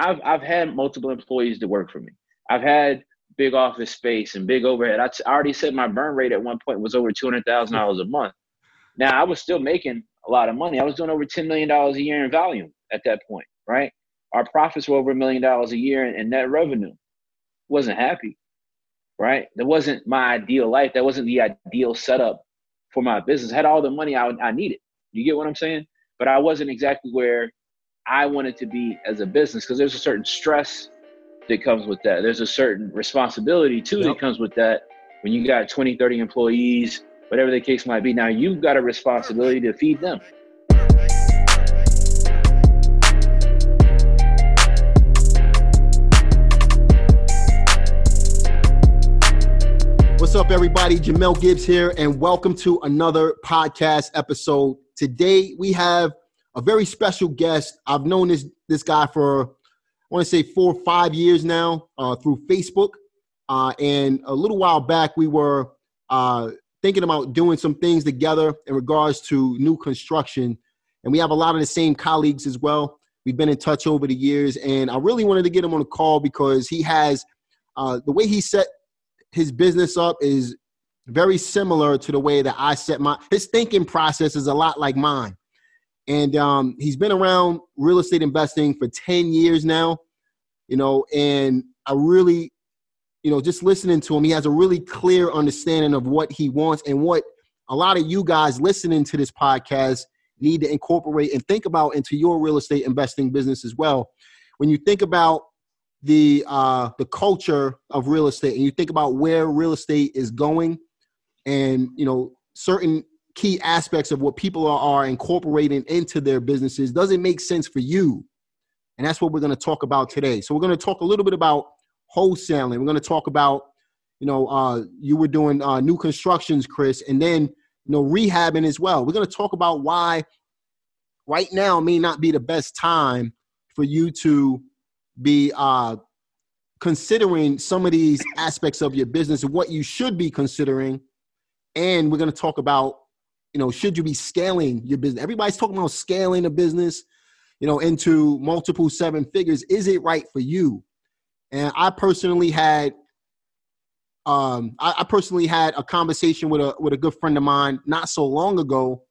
I've I've had multiple employees to work for me. I've had big office space and big overhead. I, t- I already said my burn rate at one point was over two hundred thousand dollars a month. Now I was still making a lot of money. I was doing over ten million dollars a year in volume at that point, right? Our profits were over a million dollars a year in, in net revenue. Wasn't happy, right? That wasn't my ideal life. That wasn't the ideal setup for my business. I had all the money I, I needed. You get what I'm saying? But I wasn't exactly where I wanted to be as a business because there's a certain stress that comes with that. There's a certain responsibility too yep. that comes with that. When you got 20, 30 employees, whatever the case might be, now you've got a responsibility to feed them. What's up, everybody? Jamel Gibbs here, and welcome to another podcast episode. Today we have a very special guest. I've known this this guy for I want to say four or five years now uh, through Facebook, uh, and a little while back we were uh, thinking about doing some things together in regards to new construction, and we have a lot of the same colleagues as well. We've been in touch over the years, and I really wanted to get him on a call because he has uh, the way he set his business up is very similar to the way that I set my his thinking process is a lot like mine. And um, he's been around real estate investing for 10 years now, you know, and I really, you know, just listening to him, he has a really clear understanding of what he wants and what a lot of you guys listening to this podcast need to incorporate and think about into your real estate investing business as well. When you think about the uh, the culture of real estate and you think about where real estate is going and you know certain key aspects of what people are, are incorporating into their businesses. Doesn't make sense for you? And that's what we're going to talk about today. So we're going to talk a little bit about wholesaling. We're going to talk about you know uh, you were doing uh, new constructions chris and then you know rehabbing as well. We're going to talk about why right now may not be the best time for you to be uh, considering some of these aspects of your business and what you should be considering. And we're going to talk about, you know, should you be scaling your business? Everybody's talking about scaling a business, you know, into multiple seven figures. Is it right for you? And I personally had, um, I, I personally had a conversation with a with a good friend of mine not so long ago,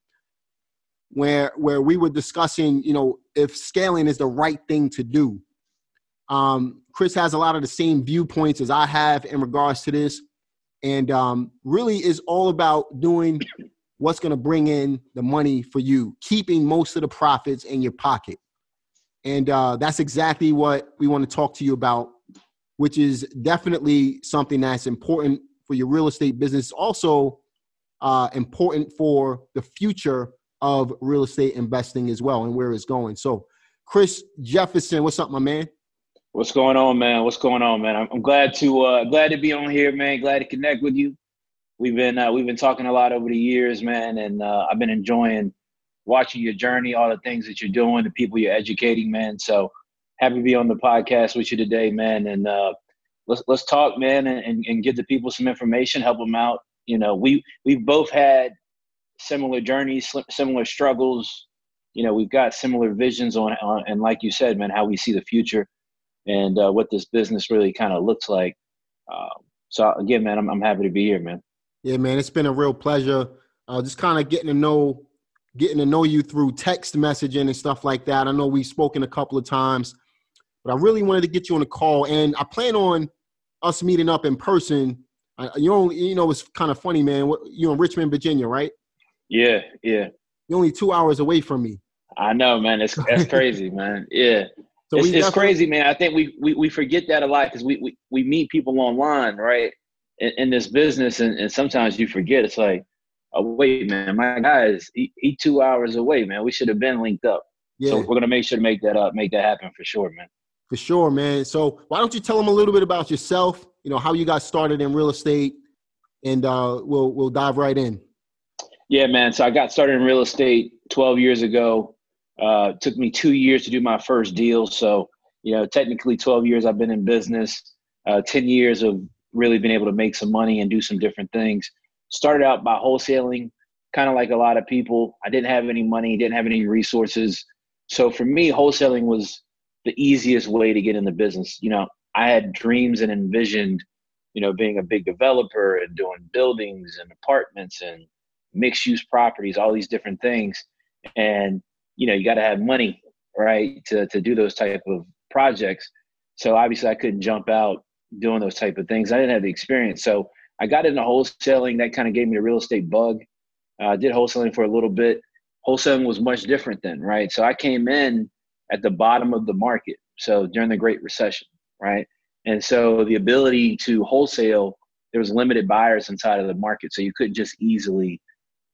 where where we were discussing, you know, if scaling is the right thing to do um, Chris has a lot of the same viewpoints as I have in regards to this, and um, really is all about doing what's going to bring in the money for you, keeping most of the profits in your pocket. And uh, that's exactly what we want to talk to you about, which is definitely something that's important for your real estate business. Also, uh, important for the future of real estate investing as well and where it's going. So, Chris Jefferson, what's up, my man? What's going on, man? What's going on, man? I'm, glad to uh, glad to be on here, man. Glad to connect with you. We've been uh, we've been talking a lot over the years, man, and uh, I've been enjoying watching your journey, all the things that you're doing, the people you're educating, man. So happy to be on the podcast with you today, man. And uh, let's let's talk, man, and, and give the people some information, help them out. You know, we we've both had similar journeys, similar struggles. You know, we've got similar visions on, on and like you said, man, how we see the future and uh, what this business really kind of looks like. Uh, so again, man, I'm, I'm happy to be here, man. Yeah, man, it's been a real pleasure. Uh, just kind of getting to know, getting to know you through text messaging and stuff like that. I know we've spoken a couple of times, but I really wanted to get you on a call, and I plan on us meeting up in person. You only, you know, it's kind of funny, man. You're in Richmond, Virginia, right? Yeah, yeah. You're only two hours away from me. I know, man. It's that's crazy, man. Yeah. So it's, it's crazy, man. I think we, we, we forget that a lot because we, we, we meet people online, right, in, in this business, and, and sometimes you forget. It's like, oh, wait, man, my guy is he, he two hours away, man. We should have been linked up. Yeah. So we're gonna make sure to make that up, make that happen for sure, man. For sure, man. So why don't you tell them a little bit about yourself? You know how you got started in real estate, and uh, we'll we'll dive right in. Yeah, man. So I got started in real estate 12 years ago. Uh, took me two years to do my first deal. So, you know, technically 12 years I've been in business, uh, 10 years of really been able to make some money and do some different things. Started out by wholesaling, kind of like a lot of people. I didn't have any money, didn't have any resources. So for me, wholesaling was the easiest way to get in the business. You know, I had dreams and envisioned, you know, being a big developer and doing buildings and apartments and mixed use properties, all these different things. And, you know, you got to have money, right, to, to do those type of projects. So obviously I couldn't jump out doing those type of things. I didn't have the experience. So I got into wholesaling. That kind of gave me a real estate bug. Uh, I uh, did wholesaling for a little bit. Wholesaling was much different then, right? So I came in at the bottom of the market. So during the Great Recession, right? And so the ability to wholesale, there was limited buyers inside of the market. So you couldn't just easily,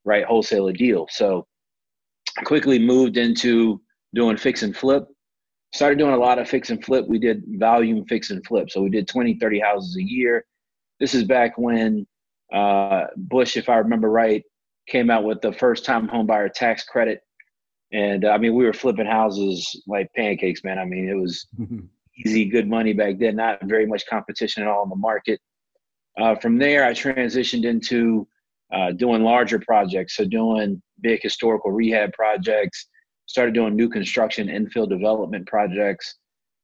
right, wholesale a deal. So I quickly moved into doing fix and flip. Started doing a lot of fix and flip. We did volume fix and flip. So we did 20, 30 houses a year. This is back when uh, Bush, if I remember right, came out with the first time home buyer tax credit. And uh, I mean, we were flipping houses like pancakes, man. I mean, it was easy, good money back then, not very much competition at all in the market. Uh, from there, I transitioned into uh, doing larger projects. So, doing big historical rehab projects, started doing new construction, infill development projects.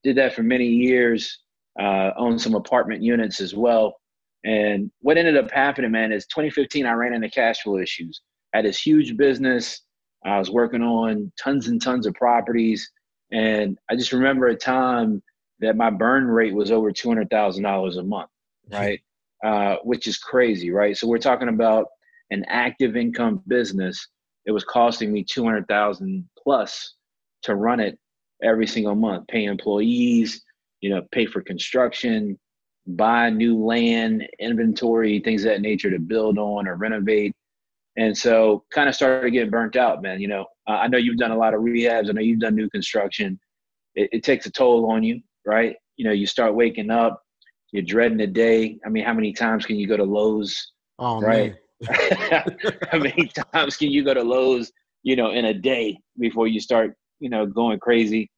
Did that for many years, uh, owned some apartment units as well. And what ended up happening, man, is 2015, I ran into cash flow issues. I had this huge business. I was working on tons and tons of properties. And I just remember a time that my burn rate was over $200,000 a month, right? Uh, which is crazy, right? So we're talking about an active income business. It was costing me 200,000 plus to run it every single month, pay employees, you know, pay for construction, buy new land, inventory, things of that nature to build on or renovate. And so kind of started getting burnt out, man. You know, uh, I know you've done a lot of rehabs. I know you've done new construction. It, it, takes a toll on you, right? You know, you start waking up, you're dreading the day. I mean, how many times can you go to Lowe's? Oh, right? how many times can you go to Lowe's, you know, in a day before you start, you know, going crazy?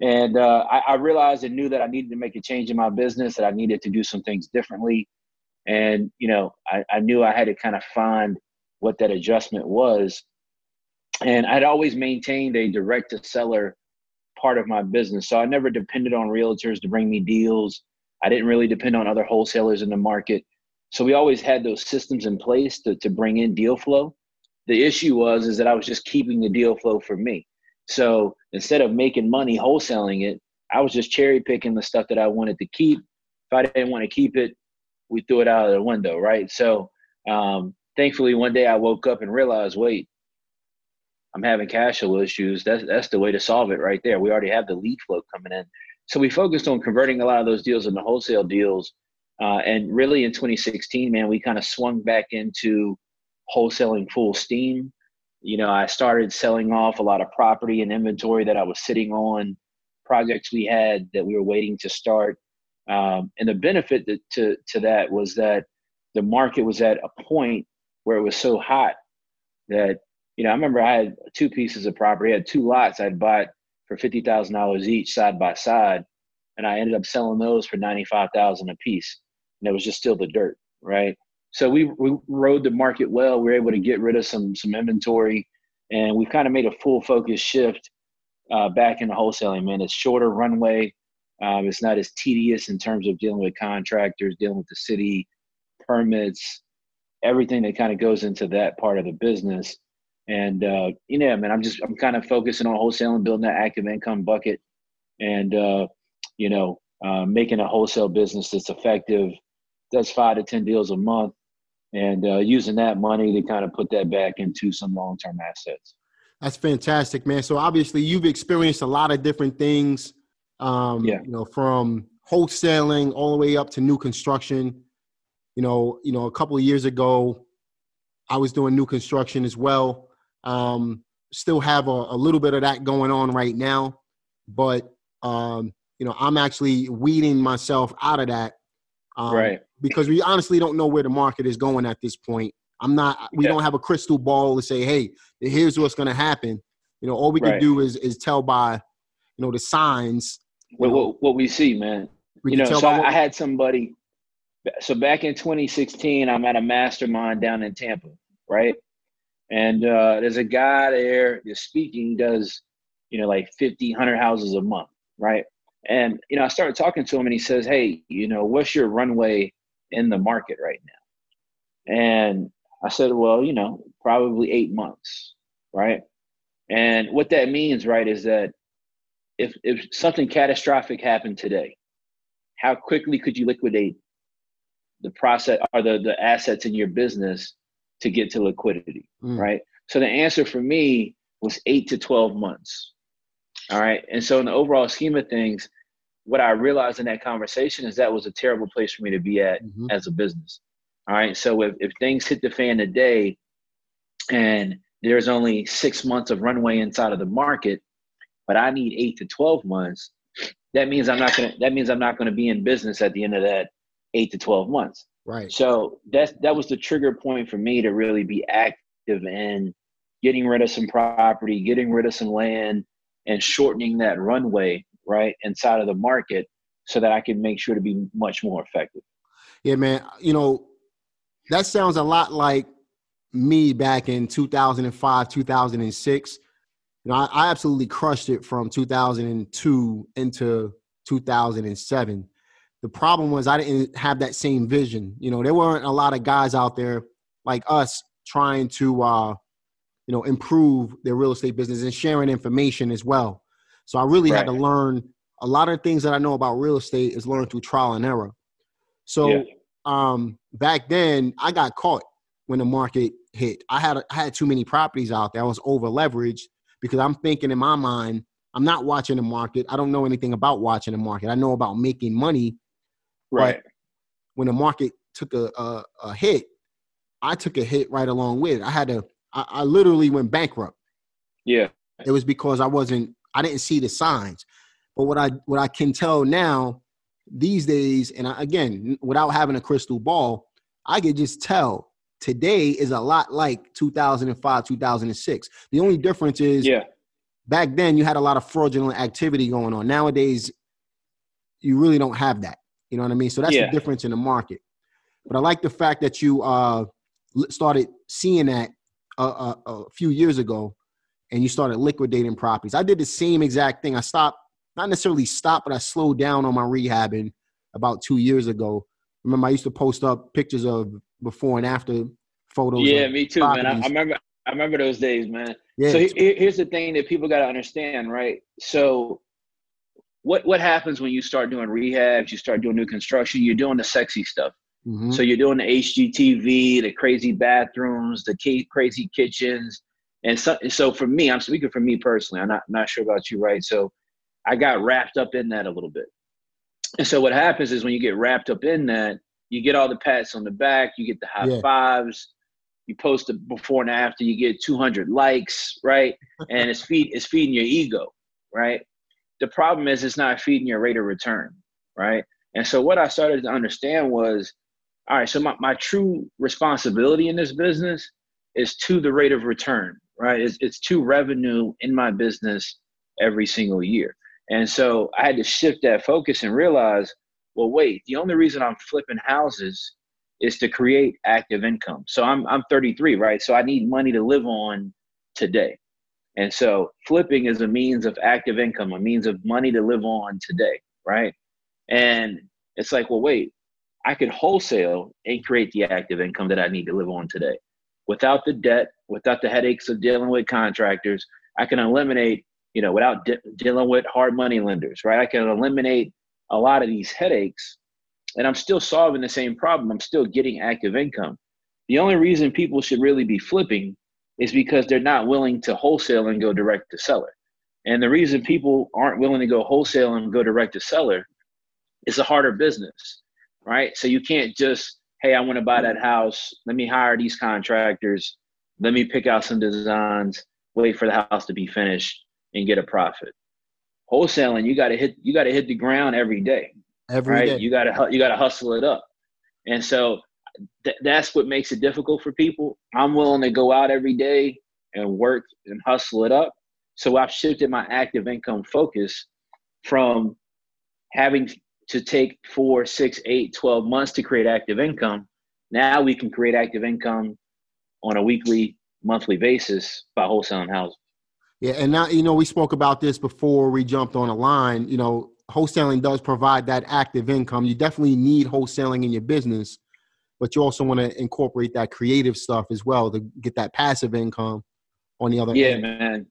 And uh, I, I, realized and knew that I needed to make a change in my business, that I needed to do some things differently. And, you know, I, I knew I had to kind of find what that adjustment was. And I'd always maintained a direct to seller part of my business. So I never depended on realtors to bring me deals. I didn't really depend on other wholesalers in the market. So we always had those systems in place to, to bring in deal flow. The issue was is that I was just keeping the deal flow for me. So instead of making money wholesaling it, I was just cherry picking the stuff that I wanted to keep. If I didn't want to keep it, we threw it out of the window, right? So um, thankfully, one day I woke up and realized, wait, I'm having cash flow issues. That's that's the way to solve it right there. We already have the lead flow coming in. So we focused on converting a lot of those deals into wholesale deals. Uh, and really in 2016, man, we kind of swung back into wholesaling full steam you know, I started selling off a lot of property and inventory that I was sitting on, projects we had that we were waiting to start. Um, and the benefit that, to, to that was that the market was at a point where it was so hot that, you know, I remember I had two pieces of property, I had two lots I'd bought for $50,000 each side by side. And I ended up selling those for 95,000 a piece. And it was just still the dirt, right? So we, we rode the market well. We were able to get rid of some some inventory, and we've kind of made a full focus shift uh, back into wholesaling. Man, it's shorter runway. Um, it's not as tedious in terms of dealing with contractors, dealing with the city, permits, everything that kind of goes into that part of the business. And uh, you know, man, I'm just I'm kind of focusing on wholesaling, building that active income bucket, and uh, you know, uh, making a wholesale business that's effective, does five to ten deals a month, and uh, using that money to kind of put that back into some long-term assets. That's fantastic, man. So obviously you've experienced a lot of different things. Um, yeah. You know, from wholesaling all the way up to new construction. You know, you know, a couple of years ago, I was doing new construction as well. Um, still have a, a little bit of that going on right now, but um, you know, I'm actually weeding myself out of that um, right. Because we honestly don't know where the market is going at this point. I'm not. We yeah. don't have a crystal ball to say, "Hey, here's what's going to happen." You know, all we right. can do is is tell by, you know, the signs. What, what, what we see, man. We you know, so I, I had somebody. So back in 2016, I'm at a mastermind down in Tampa, right? And uh, there's a guy there. The speaking does, you know, like 50, 100 houses a month, right? And you know, I started talking to him, and he says, "Hey, you know, what's your runway in the market right now?" And I said, "Well, you know, probably eight months, right?" And what that means, right, is that if if something catastrophic happened today, how quickly could you liquidate the process or the, the assets in your business to get to liquidity, mm. right? So the answer for me was eight to 12 months. All right. And so in the overall scheme of things, what I realized in that conversation is that was a terrible place for me to be at mm-hmm. as a business. All right. So if, if things hit the fan today and there's only six months of runway inside of the market, but I need eight to 12 months, that means I'm not gonna that means I'm not gonna be in business at the end of that eight to 12 months. Right. So that's that was the trigger point for me to really be active in getting rid of some property, getting rid of some land, and shortening that runway right inside of the market so that I can make sure to be much more effective. Yeah, man. You know, that sounds a lot like me back in 2005, 2006. You know, I, I absolutely crushed it from 2002 into 2007 the problem was I didn't have that same vision. You know, there weren't a lot of guys out there like us trying to, uh, you know, improve their real estate business and sharing information as well. So I really right. had to learn a lot of things that I know about real estate is learned through trial and error. So yeah. um, back then, I got caught when the market hit. I had I had too many properties out there. I was over leveraged because I'm thinking in my mind, I'm not watching the market. I don't know anything about watching the market. I know about making money Right. But when the market took a, a, a, hit, I took a hit right along with it. I had to, I, I literally went bankrupt. Yeah. It was because I wasn't, I didn't see the signs. But what I, what I can tell now these days, and I, again, without having a crystal ball, I could just tell today is a lot like 2005, 2006. The only difference is, yeah. back then you had a lot of fraudulent activity going on. Nowadays, you really don't have that. You know what I mean? So that's yeah. the difference in the market. But I like the fact that you uh, started seeing that a, a, a few years ago, and you started liquidating properties. I did the same exact thing. I stopped, not necessarily stopped, but I slowed down on my rehabbing about two years ago. Remember, I used to post up pictures of before and after photos. Yeah, me too, properties. man. I, I, remember. I remember those days, man. Yeah. So here's the thing that people got to understand, right? So what what happens when you start doing rehabs, you start doing new construction, you're doing the sexy stuff. Mm-hmm. So you're doing the HGTV, the crazy bathrooms, the crazy kitchens, and so, so for me, I'm speaking for me personally. I'm not not sure about you, right? So I got wrapped up in that a little bit. And so what happens is when you get wrapped up in that, you get all the pats on the back, you get the high yeah. fives, you post it before and after, you get 200 likes, right? and it's feed it's feeding your ego, right? the problem is it's not feeding your rate of return, right? And so what I started to understand was, all right, so my, my true responsibility in this business is to the rate of return, right? It's, it's to revenue in my business every single year. And so I had to shift that focus and realize, well, wait, the only reason I'm flipping houses is to create active income. So I'm I'm 33, right? So I need money to live on today. And so flipping is a means of active income, a means of money to live on today, right? And it's like, well, wait, I could wholesale and create the active income that I need to live on today. Without the debt, without the headaches of dealing with contractors, I can eliminate, you know, without de- dealing with hard money lenders, right? I can eliminate a lot of these headaches and I'm still solving the same problem. I'm still getting active income. The only reason people should really be flipping is because they're not willing to wholesale and go direct to seller. And the reason people aren't willing to go wholesale and go direct to seller is a harder business, right? So you can't just, hey, I want to buy that house. Let me hire these contractors. Let me pick out some designs, wait for the house to be finished and get a profit. Wholesaling, you got to hit, you got to hit the ground every day. Every right? Day. You got to, you got to hustle it up. And so th- that's what makes it difficult for people. I'm willing to go out every day and work and hustle it up. So I've shifted my active income focus from having to take four, six, eight, 12 months to create active income. Now we can create active income on a weekly, monthly basis by wholesaling houses. Yeah, and now you know we spoke about this before we jumped on a line. You know, wholesaling does provide that active income. You definitely need wholesaling in your business, but you also want to incorporate that creative stuff as well to get that passive income on the other yeah, end. man.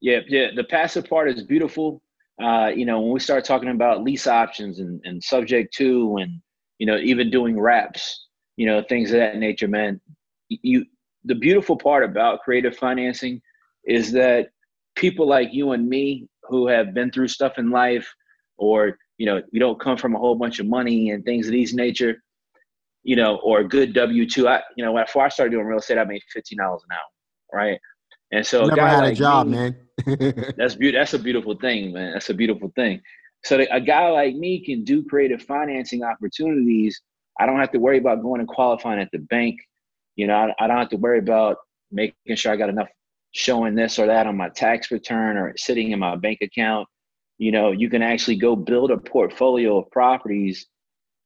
Yeah, yeah. The passive part is beautiful. Uh, you know, when we start talking about lease options and, and subject to and you know, even doing wraps, you know, things of that nature, man. You the beautiful part about creative financing is that people like you and me who have been through stuff in life or you know you don't come from a whole bunch of money and things of these nature you know or a good w2 i you know before i started doing real estate i made $15 an hour right? And so never had like a job me, man. That's beautiful that's a beautiful thing man. That's a beautiful thing. So a guy like me can do creative financing opportunities. I don't have to worry about going and qualifying at the bank you know I, I don't have to worry about making sure i got enough showing this or that on my tax return or sitting in my bank account. You know, you can actually go build a portfolio of properties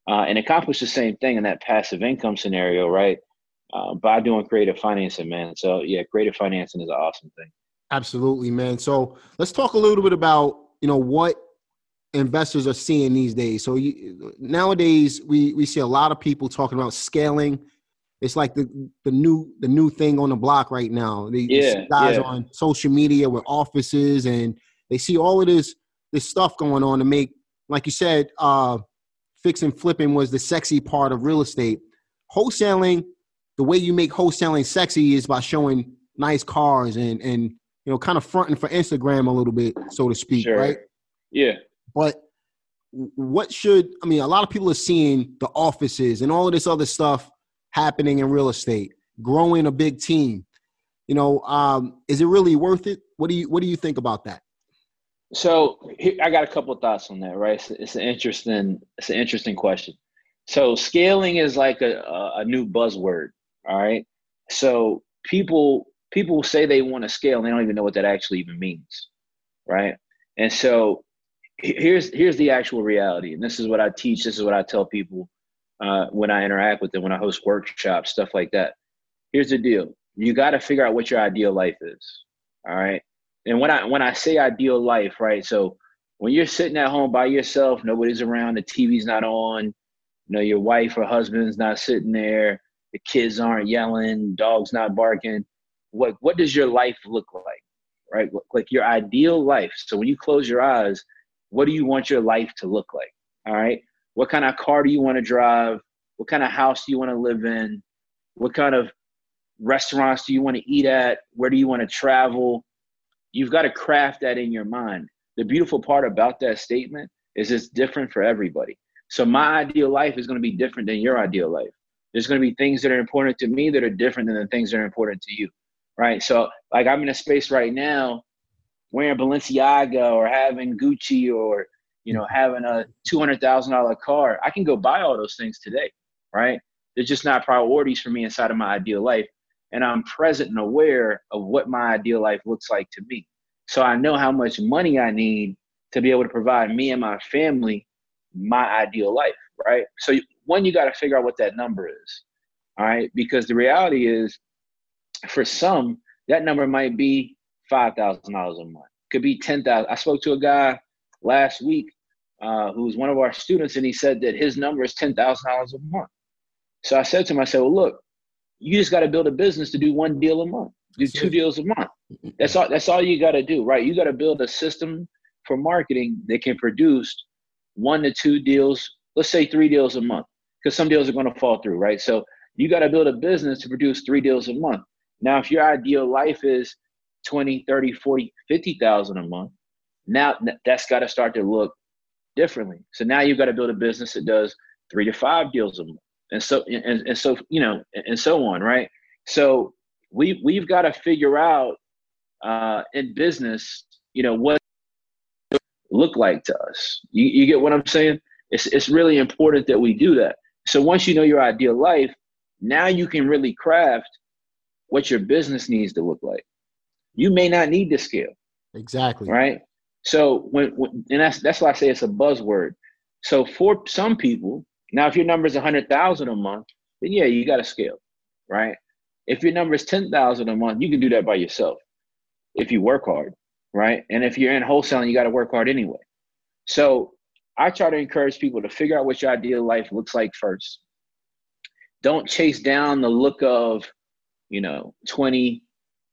uh, and accomplish the same thing in that passive income scenario, right? Uh, by doing creative financing, man. So yeah, creative financing is an awesome thing. Absolutely, man. So let's talk a little bit about you know what investors are seeing these days. So you, nowadays we we see a lot of people talking about scaling it's like the the new the new thing on the block right now. The, yeah, guys yeah. on social media with offices and they see all of this this stuff going on to make, like you said, uh, fix and flipping was the sexy part of real estate. Wholesaling, the way you make wholesaling sexy is by showing nice cars and and you know kind of fronting for Instagram a little bit, so to speak, sure. right? Yeah. But what should I mean? A lot of people are seeing the offices and all of this other stuff happening in real estate, growing a big team. You know, um, is it really worth it? What do you What do you think about that? So I got a couple thoughts on that. Right, it's, it's an interesting it's an interesting question. So scaling is like a, a new buzzword. All right, so people people say they want to scale and they don't even know what that actually even means, right? And so here's here's the actual reality, and this is what I teach. This is what I tell people uh, when I interact with them, when I host workshops, stuff like that. Here's the deal: you got to figure out what your ideal life is. All right. And when I when I say ideal life, right? So when you're sitting at home by yourself, nobody's around, the TV's not on, you know, your wife or husband's not sitting there, the kids aren't yelling, dog's not barking. What what does your life look like? Right? Like your ideal life. So when you close your eyes, what do you want your life to look like? All right. What kind of car do you want to drive? What kind of house do you want to live in? What kind of restaurants do you want to eat at? Where do you want to travel? You've got to craft that in your mind. The beautiful part about that statement is it's different for everybody. So my ideal life is going to be different than your ideal life. There's going to be things that are important to me that are different than the things that are important to you. Right. So like I'm in a space right now wearing Balenciaga or having Gucci or you know, having a two hundred thousand dollar car, I can go buy all those things today, right? They're just not priorities for me inside of my ideal life, and I'm present and aware of what my ideal life looks like to me. So I know how much money I need to be able to provide me and my family my ideal life, right? So one, you got to figure out what that number is, all right? Because the reality is, for some, that number might be five thousand dollars a month, could be ten thousand. I spoke to a guy last week uh, who's one of our students, and he said that his number is ten thousand dollars a month. So I said to him, I said, "Well, look, you just got to build a business to do one deal a month, do two deals a month. That's all. That's all you got to do, right? You got to build a system for marketing that can produce one to two deals. Let's say three deals a month, because some deals are going to fall through, right? So you got to build a business to produce three deals a month. Now, if your ideal life is 20, 30, 40, 50,000 a month, now that's got to start to look differently. So now you've got to build a business that does three to five deals a month, and so and, and so you know and so on, right? So we we've got to figure out uh, in business, you know, what look like to us. You, you get what I'm saying? It's it's really important that we do that. So once you know your ideal life, now you can really craft what your business needs to look like. You may not need to scale. Exactly. Right. So when, when and that's that's why I say it's a buzzword. So for some people, now if your number is a hundred thousand a month, then yeah, you got to scale, right? If your number is ten thousand a month, you can do that by yourself if you work hard. right? And if you're in wholesaling, you got to work hard anyway. So I try to encourage people to figure out what your ideal life looks like first. Don't chase down the look of, you know, 20,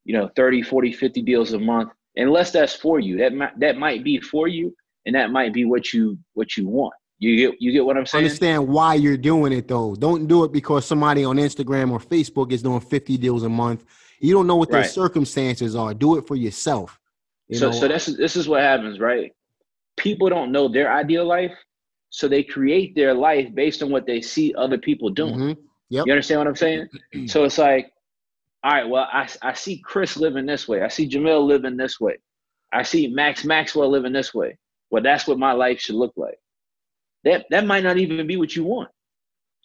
you know, 30, 40, 50 deals a month unless that's for you. That might that might be for you and that might be what you what you want. You get you get what I'm saying? Understand why you're doing it though. Don't do it because somebody on Instagram or Facebook is doing 50 deals a month. You don't know what their circumstances are. Do it for yourself. You so know? so this is this is what happens, right? People don't know their ideal life, so they create their life based on what they see other people doing. Mm-hmm. Yep. You understand what I'm saying? so it's like, all right, well, I I see Chris living this way. I see Jamil living this way. I see Max Maxwell living this way. Well, that's what my life should look like that that might not even be what you want.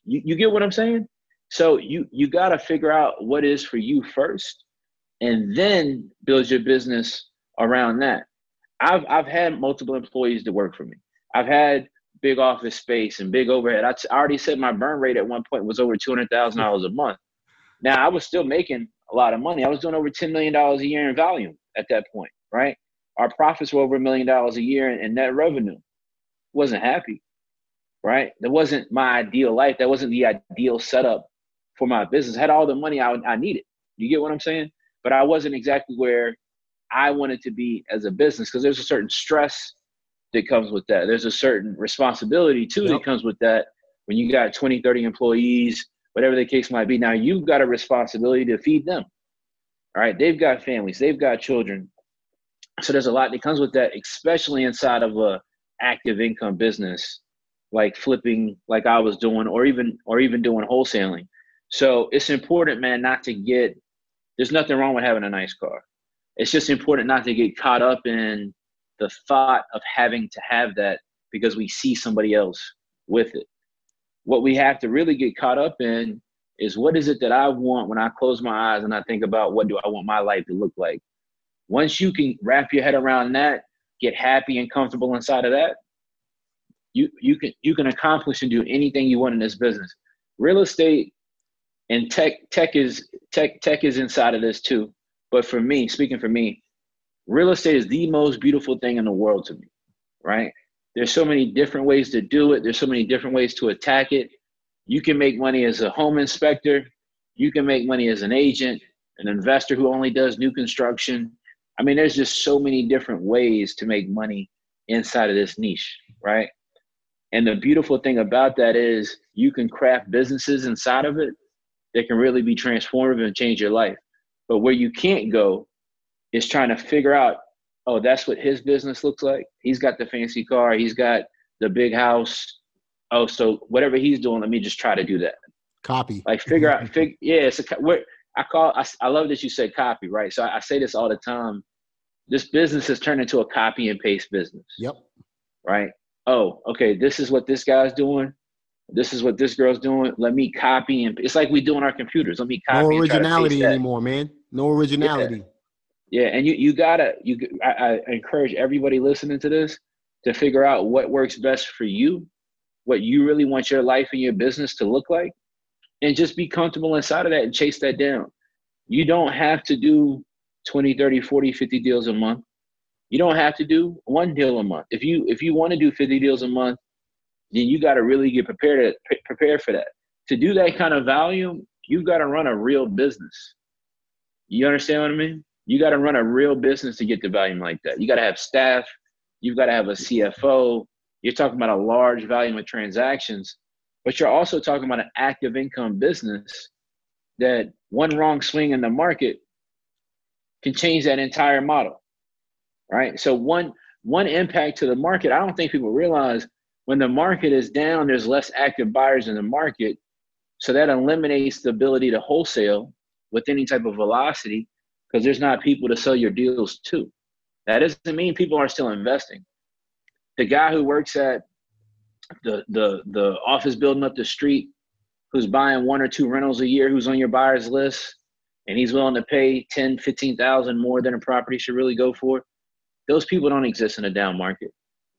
You you get what I'm saying? So you you got to figure out what is for you first, and then build your business around that. I've I've had multiple employees that work for me. I've had big office space and big overhead. I, t- I already said my burn rate at one point was over two hundred thousand dollars a month. Now I was still making a lot of money. I was doing over ten million dollars a year in volume at that point, right? Our profits were over a million dollars a year in, in net revenue. Wasn't happy, right? That wasn't my ideal life. That wasn't the ideal setup for my business. I had all the money I, I needed. You get what I'm saying? But I wasn't exactly where I wanted to be as a business because there's a certain stress that comes with that. There's a certain responsibility too yep. that comes with that when you got 20, 30 employees, whatever the case might be. Now you've got a responsibility to feed them. All right. They've got families, they've got children. So there's a lot that comes with that, especially inside of a active income business like flipping like I was doing or even or even doing wholesaling. So it's important, man, not to get there's nothing wrong with having a nice car. It's just important not to get caught up in the thought of having to have that because we see somebody else with it. What we have to really get caught up in is what is it that I want when I close my eyes and I think about what do I want my life to look like. Once you can wrap your head around that, get happy and comfortable inside of that, you you can you can accomplish and do anything you want in this business. Real estate and tech tech is tech tech is inside of this too. But for me, speaking for me, real estate is the most beautiful thing in the world to me. Right? There's so many different ways to do it. There's so many different ways to attack it. You can make money as a home inspector. You can make money as an agent, an investor who only does new construction. I mean, there's just so many different ways to make money inside of this niche, right? And the beautiful thing about that is you can craft businesses inside of it that can really be transformative and change your life. But where you can't go is trying to figure out, oh, that's what his business looks like. He's got the fancy car, he's got the big house. Oh, so whatever he's doing, let me just try to do that. Copy. Like figure out, fig, yeah. It's a where I call. I, I love that you said copy, right? So I, I say this all the time. This business has turned into a copy and paste business. Yep. Right oh, okay, this is what this guy's doing. This is what this girl's doing. Let me copy and it's like we do on our computers. Let me copy. No originality anymore, man. No originality. Yeah. Yeah, and you you gotta you. I, I encourage everybody listening to this to figure out what works best for you, what you really want your life and your business to look like, and just be comfortable inside of that and chase that down. You don't have to do 20, 30, 40, 50 deals a month. You don't have to do one deal a month. If you if you want to do 50 deals a month, then you got to really get prepared to prepare for that. To do that kind of volume, you've got to run a real business. You understand what I mean? You got to run a real business to get the volume like that. You got to have staff. You've got to have a CFO. You're talking about a large volume of transactions, but you're also talking about an active income business that one wrong swing in the market can change that entire model right? So one one impact to the market, I don't think people realize when the market is down, there's less active buyers in the market. So that eliminates the ability to wholesale with any type of velocity because there's not people to sell your deals to. That doesn't mean people are still investing. The guy who works at the the the office building up the street, who's buying one or two rentals a year, who's on your buyers list, and he's willing to pay 10, 15,000 more than a property should really go for, those people don't exist in a down market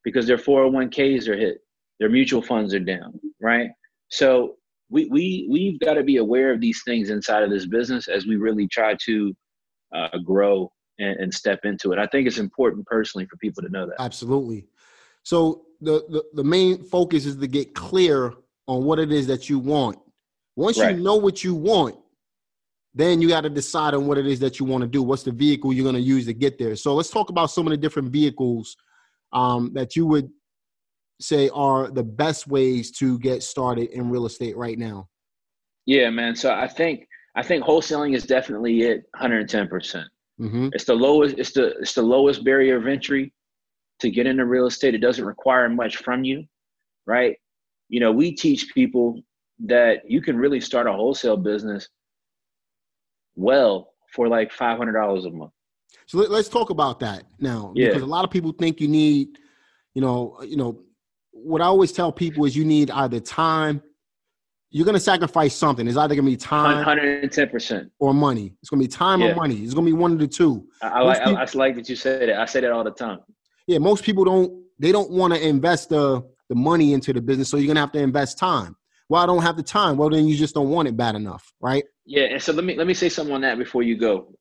because their 401ks are hit, their mutual funds are down, right? So we we we've got to be aware of these things inside of this business as we really try to uh, grow and, and step into it. I think it's important personally for people to know that. Absolutely. So the, the, the main focus is to get clear on what it is that you want. Once right. you know what you want, then you got to decide on what it is that you want to do. What's the vehicle you're going to use to get there? So let's talk about some of the different vehicles um, that you would say are the best ways to get started in real estate right now. Yeah, man. So I think I think wholesaling is definitely it, 110 percent. Mm-hmm. It's the lowest. It's the it's the lowest barrier of entry to get into real estate. It doesn't require much from you, right? You know, we teach people that you can really start a wholesale business well for like five hundred dollars a month. So let, us talk about that now, yeah. because a lot of people think you need, you know, you know, what I always tell people is you need either time. You're going to sacrifice something. It's either going to be time, 110%, or money. It's going to be time yeah. or money. It's going to be one of the two. I, like, people, I, I like that you said that. I say that all the time. Yeah, most people don't. They don't want to invest the the money into the business, so you're going to have to invest time. Well, I don't have the time. Well, then you just don't want it bad enough, right? Yeah, and so let me let me say something on that before you go.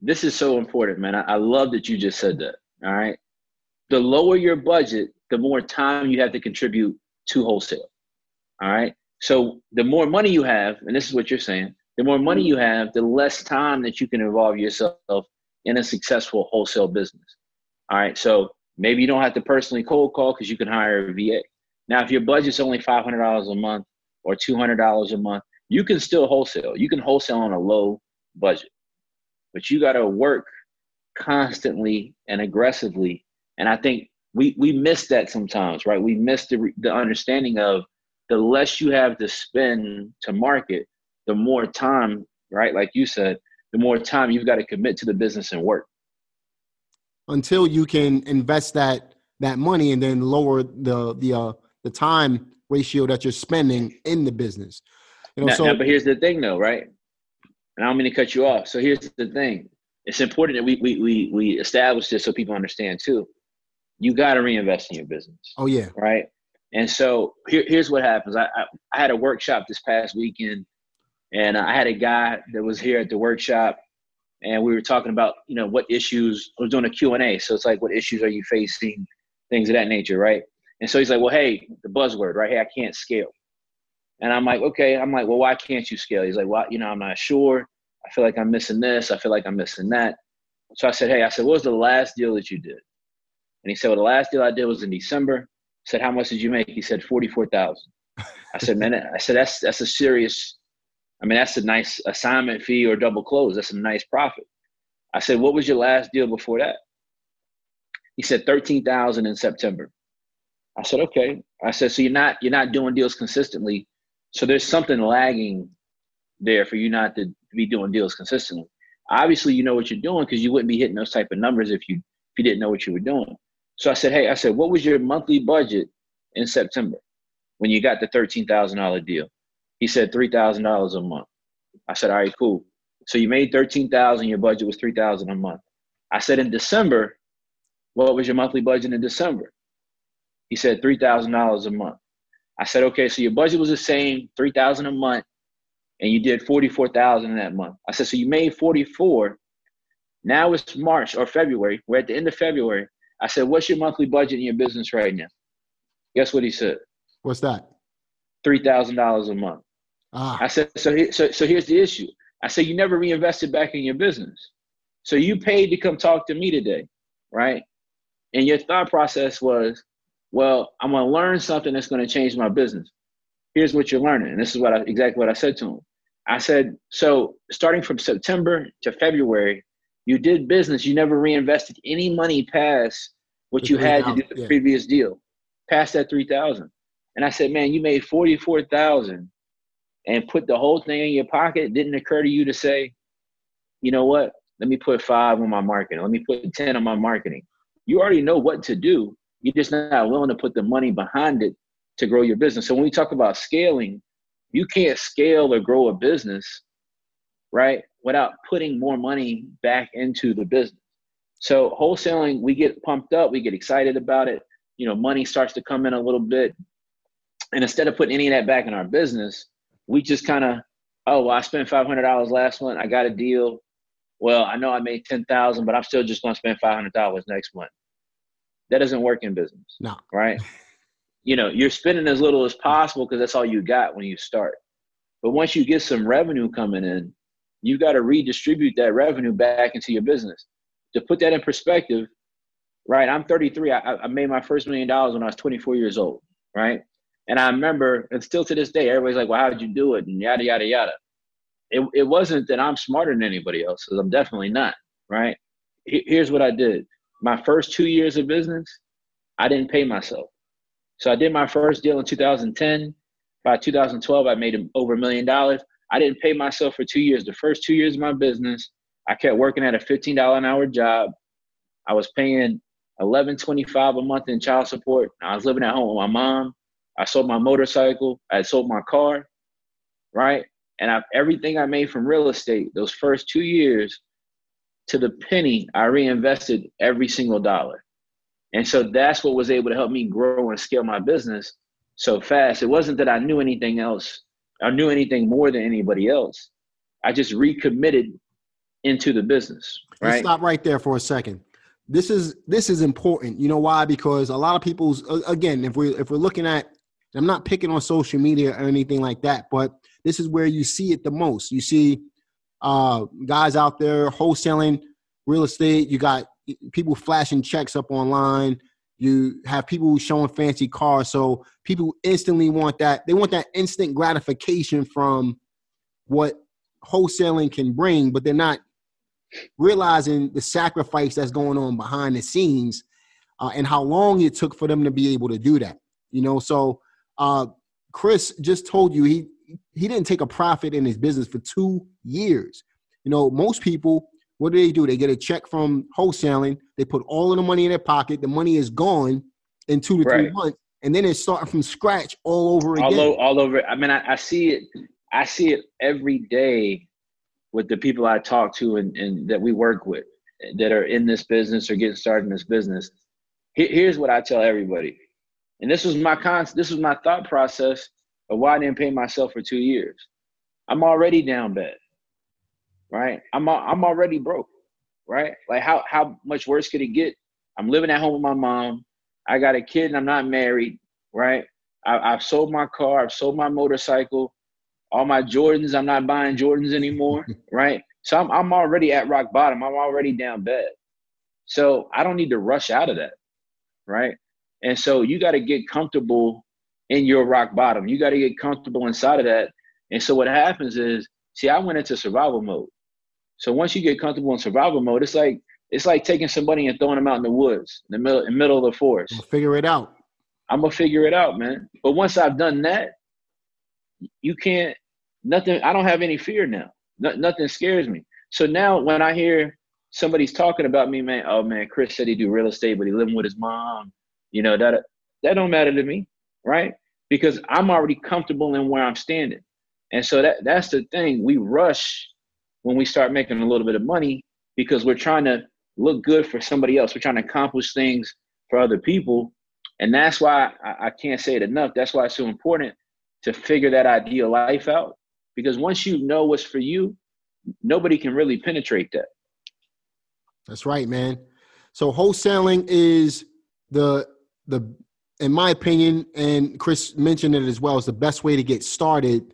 This is so important, man. I, I love that you just said that. All right. The lower your budget, the more time you have to contribute to wholesale. All right. So the more money you have, and this is what you're saying, the more money mm-hmm. you have, the less time that you can involve yourself in a successful wholesale business. All right. So maybe you don't have to personally cold call because you can hire a VA. Now, if your budget's only $500 a month or $200 a month, you can still wholesale. You can wholesale on a low budget, but you got to work constantly and aggressively. And I think we we miss that sometimes, right? We miss the the understanding of the less you have to spend to market, the more time, right? Like you said, the more time you've got to commit to the business and work. Until you can invest that that money and then lower the the uh, the time ratio that you're spending in the business. You know, now, so now, but here's the thing, though, right? And I don't mean to cut you off. So here's the thing: it's important that we we we we establish this so people understand too you got to reinvest in your business. Oh yeah, right. And so here, here's what happens. I, I, I had a workshop this past weekend, and I had a guy that was here at the workshop, and we were talking about you know what issues. I was doing a Q and A, so it's like what issues are you facing, things of that nature, right? And so he's like, well, hey, the buzzword, right? Hey, I can't scale. And I'm like, okay. I'm like, well, why can't you scale? He's like, well, you know, I'm not sure. I feel like I'm missing this. I feel like I'm missing that. So I said, hey, I said, what was the last deal that you did? And he said, well, the last deal I did was in December. Said, how much did you make? He said, 44,000. I said, man, I said, that's, that's a serious, I mean, that's a nice assignment fee or double close. That's a nice profit. I said, what was your last deal before that? He said 13,000 in September. I said, okay. I said, so you're not, you're not doing deals consistently. So there's something lagging there for you not to be doing deals consistently. Obviously, you know what you're doing because you wouldn't be hitting those type of numbers if you, if you didn't know what you were doing. So I said, hey, I said, what was your monthly budget in September when you got the $13,000 deal? He said $3,000 a month. I said, all right, cool. So you made 13,000, your budget was 3,000 a month. I said, in December, what was your monthly budget in December? He said $3,000 a month. I said, okay, so your budget was the same, 3,000 a month, and you did 44,000 in that month. I said, so you made 44. Now it's March or February. We're at the end of February. I said, What's your monthly budget in your business right now? Guess what he said? What's that? Three thousand dollars a month. Ah. I said, so, he, so so here's the issue. I said, you never reinvested back in your business. So you paid to come talk to me today, right? And your thought process was, well, I'm gonna learn something that's gonna change my business. Here's what you're learning. And this is what I, exactly what I said to him. I said, so starting from September to February, you did business. You never reinvested any money past what you had to do the yeah. previous deal, past that three thousand. And I said, man, you made forty four thousand, and put the whole thing in your pocket. It didn't occur to you to say, you know what? Let me put five on my marketing. Let me put ten on my marketing. You already know what to do. You're just not willing to put the money behind it to grow your business. So when we talk about scaling, you can't scale or grow a business, right? Without putting more money back into the business. So wholesaling, we get pumped up, we get excited about it. You know, money starts to come in a little bit. And instead of putting any of that back in our business, we just kind of, oh, well, I spent $500 last month. I got a deal. well, I know I made ten thousand, but I'm still just going to spend five hundred dollars next month. That doesn't work in business. No. Right. you know, you're spending as little as possible because that's all you got when you start. But once you get some revenue coming in, you got to redistribute that revenue back into your business. To put that in perspective, right? I'm 33. I, I made my first million dollars when I was 24 years old, right? And I remember, and still to this day, everybody's like, "Well, how did you do it?" and yada yada yada. It it wasn't that I'm smarter than anybody else, because I'm definitely not, right? Here's what I did. My first two years of business, I didn't pay myself. So I did my first deal in 2010. By 2012, I made over a million dollars. I didn't pay myself for two years. The first two years of my business, I kept working at a $15 an hour job. I was paying 11.25 a month in child support. I was living at home with my mom. I sold my motorcycle. I sold my car, right? And I, everything I made from real estate, those first two years, to the penny, I reinvested every single dollar. And so that's what was able to help me grow and scale my business so fast. It wasn't that I knew anything else, I knew anything more than anybody else. I just recommitted into the business. Right. Let's stop right there for a second. This is this is important. You know why? Because a lot of people's again, if we if we're looking at, I'm not picking on social media or anything like that, but this is where you see it the most. You see uh, guys out there wholesaling real estate. You got people flashing checks up online. You have people showing fancy cars. So people instantly want that. They want that instant gratification from what wholesaling can bring, but they're not realizing the sacrifice that's going on behind the scenes uh, and how long it took for them to be able to do that. You know, so uh, Chris just told you he he didn't take a profit in his business for two years. You know, most people what do they do? They get a check from wholesaling. They put all of the money in their pocket. The money is gone in two to right. three months, and then it's starting from scratch all over again. All, o- all over. I mean, I, I, see it. I see it every day with the people I talk to and, and that we work with that are in this business or getting started in this business. Here's what I tell everybody, and this was my con. This was my thought process of why I didn't pay myself for two years. I'm already down bad right? I'm I'm already broke, right? Like how how much worse could it get? I'm living at home with my mom. I got a kid and I'm not married, right? I, have sold my car. I've sold my motorcycle. All my Jordans. I'm not buying Jordans anymore, right? So I'm I'm already at rock bottom. I'm already down bad. So I don't need to rush out of that, right? And so you got to get comfortable in your rock bottom. You got to get comfortable inside of that. And so what happens is, see, I went into survival mode. So once you get comfortable in survival mode, it's like it's like taking somebody and throwing them out in the woods, in the middle, in the middle of the forest. We'll figure it out. I'm gonna figure it out, man. But once I've done that, you can't. Nothing. I don't have any fear now. No, nothing scares me. So now when I hear somebody's talking about me, man, oh man, Chris said he do real estate, but he living with his mom. You know that that don't matter to me, right? Because I'm already comfortable in where I'm standing. And so that that's the thing. We rush when we start making a little bit of money because we're trying to look good for somebody else. We're trying to accomplish things for other people. And that's why I, I can't say it enough. That's why it's so important to figure that ideal life out. Because once you know what's for you, nobody can really penetrate that. That's right, man. So wholesaling is the the in my opinion, and Chris mentioned it as well, is the best way to get started.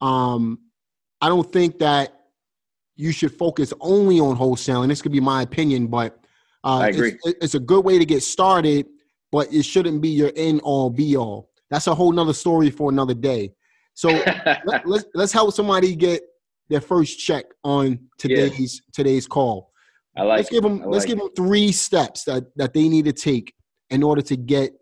Um, I don't think that you should focus only on wholesaling. This could be my opinion, but uh, I agree. It's, it's, a good way to get started, but it shouldn't be your end all be all. That's a whole nother story for another day. So let, let's let's help somebody get their first check on today's today's call. I like. Let's give them. let's give them three steps that that they need to take in order to get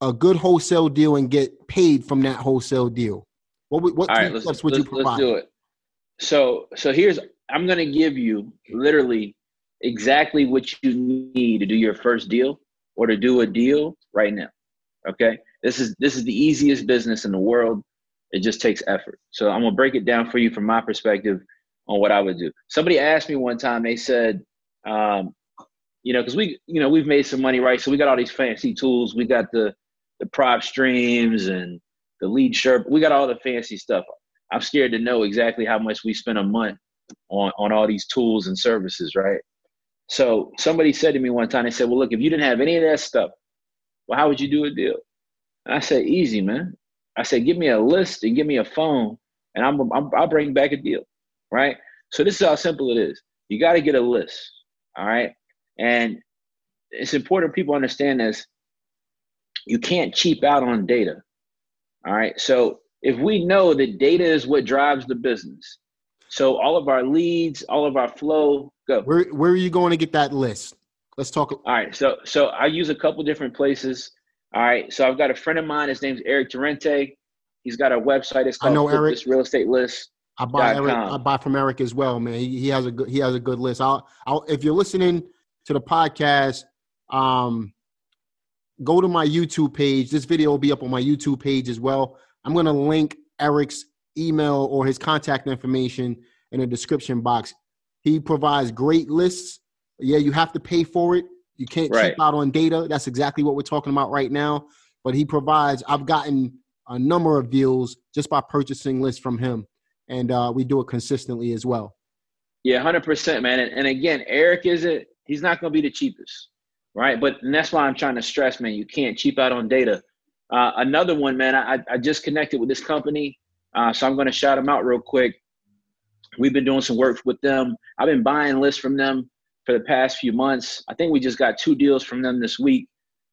a good wholesale deal and get paid from that wholesale deal. What what All right, steps would you provide? Let's do it. So so here's I'm gonna give you literally exactly what you need to do your first deal or to do a deal right now. Okay. This is this is the easiest business in the world. It just takes effort. So I'm gonna break it down for you from my perspective on what I would do. Somebody asked me one time, they said, um, you know, because we, you know, we've made some money, right? So we got all these fancy tools. We got the the PropStreams and the lead Sherpa. We got all the fancy stuff. I'm scared to know exactly how much we spend a month on on all these tools and services, right? So somebody said to me one time, they said, "Well, look, if you didn't have any of that stuff, well, how would you do a deal?" And I said, "Easy, man. I said, give me a list and give me a phone, and I'm, I'm I'll bring back a deal, right? So this is how simple it is. You got to get a list, all right? And it's important people understand this. You can't cheap out on data, all right? So if we know that data is what drives the business, so all of our leads, all of our flow, go. Where where are you going to get that list? Let's talk. All right. So so I use a couple different places. All right. So I've got a friend of mine. His name's Eric Torrente. He's got a website. It's called I know Eric. Real Estate List. I buy Eric, I buy from Eric as well, man. He, he has a good he has a good list. I'll, I'll if you're listening to the podcast, um, go to my YouTube page. This video will be up on my YouTube page as well. I'm gonna link Eric's email or his contact information in the description box. He provides great lists. Yeah, you have to pay for it. You can't right. cheap out on data. That's exactly what we're talking about right now. But he provides. I've gotten a number of deals just by purchasing lists from him, and uh, we do it consistently as well. Yeah, hundred percent, man. And, and, again, Eric isn't. He's not going to be the cheapest, right? But that's why I'm trying to stress, man. You can't cheap out on data. Uh, another one, man. I, I just connected with this company, uh, so I'm going to shout them out real quick. We've been doing some work with them. I've been buying lists from them for the past few months. I think we just got two deals from them this week.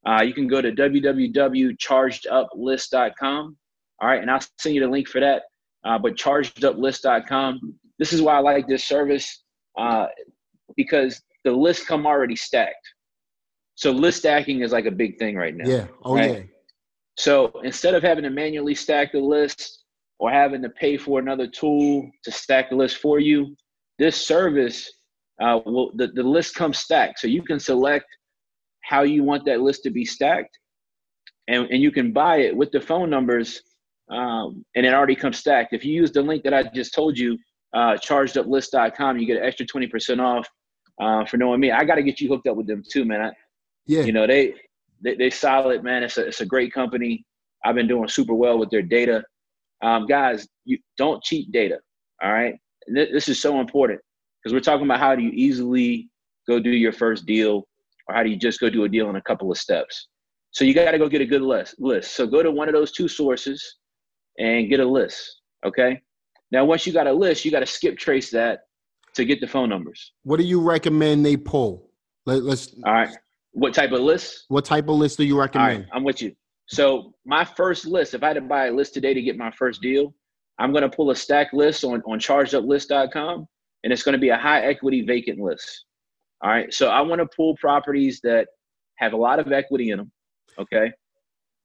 Uh, you can go to www.chargeduplist.com. All right, and I'll send you the link for that. Uh, but chargeduplist.com. This is why I like this service uh, because the lists come already stacked. So list stacking is like a big thing right now. Yeah. Oh right? yeah. So instead of having to manually stack the list or having to pay for another tool to stack the list for you, this service uh, will the, the list comes stacked. So you can select how you want that list to be stacked, and, and you can buy it with the phone numbers, um, and it already comes stacked. If you use the link that I just told you, uh, chargeduplist.com, you get an extra 20% off uh, for knowing me. I got to get you hooked up with them too, man. I, yeah. You know, they, they, they solid, man. It's a, it's a great company. I've been doing super well with their data. Um, guys, you don't cheat data. All right. This is so important because we're talking about how do you easily go do your first deal or how do you just go do a deal in a couple of steps? So you got to go get a good list. List. So go to one of those two sources and get a list. Okay. Now, once you got a list, you got to skip trace that to get the phone numbers. What do you recommend they pull? Let, us All right. What type of list? What type of list do you recommend? I'm with you. So my first list, if I had to buy a list today to get my first deal, I'm going to pull a stack list on, on chargeduplist.com and it's going to be a high equity vacant list. All right. So I want to pull properties that have a lot of equity in them. Okay.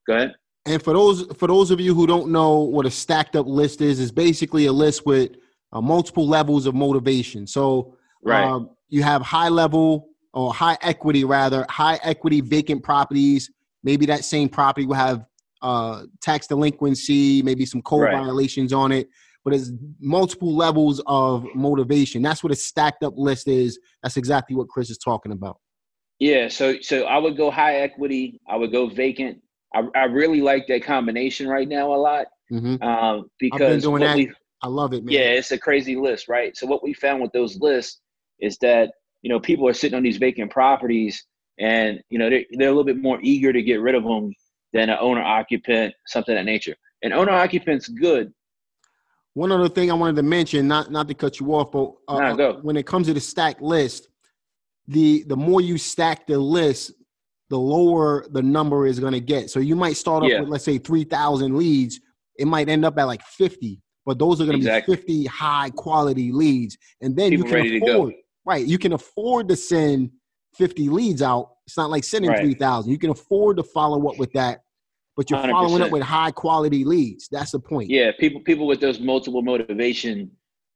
Go ahead. And for those for those of you who don't know what a stacked up list is, is basically a list with uh, multiple levels of motivation. So right. Um, you have high level or high equity rather, high equity vacant properties. Maybe that same property will have uh, tax delinquency, maybe some code right. violations on it but it's multiple levels of motivation. That's what a stacked up list is. That's exactly what Chris is talking about. Yeah, so so I would go high equity. I would go vacant. I, I really like that combination right now a lot mm-hmm. um, because doing that. We, I love it, man. Yeah, it's a crazy list, right? So what we found with those lists is that you know people are sitting on these vacant properties, and you know they're, they're a little bit more eager to get rid of them than an owner occupant, something of that nature. And owner occupant's good one other thing I wanted to mention, not not to cut you off, but uh, nah, when it comes to the stack list, the the more you stack the list, the lower the number is going to get. So you might start off yeah. with let's say three thousand leads, it might end up at like fifty, but those are going to exactly. be fifty high quality leads, and then People you can afford right. You can afford to send fifty leads out. It's not like sending right. three thousand. You can afford to follow up with that but you're 100%. following up with high quality leads. That's the point. Yeah, people people with those multiple motivation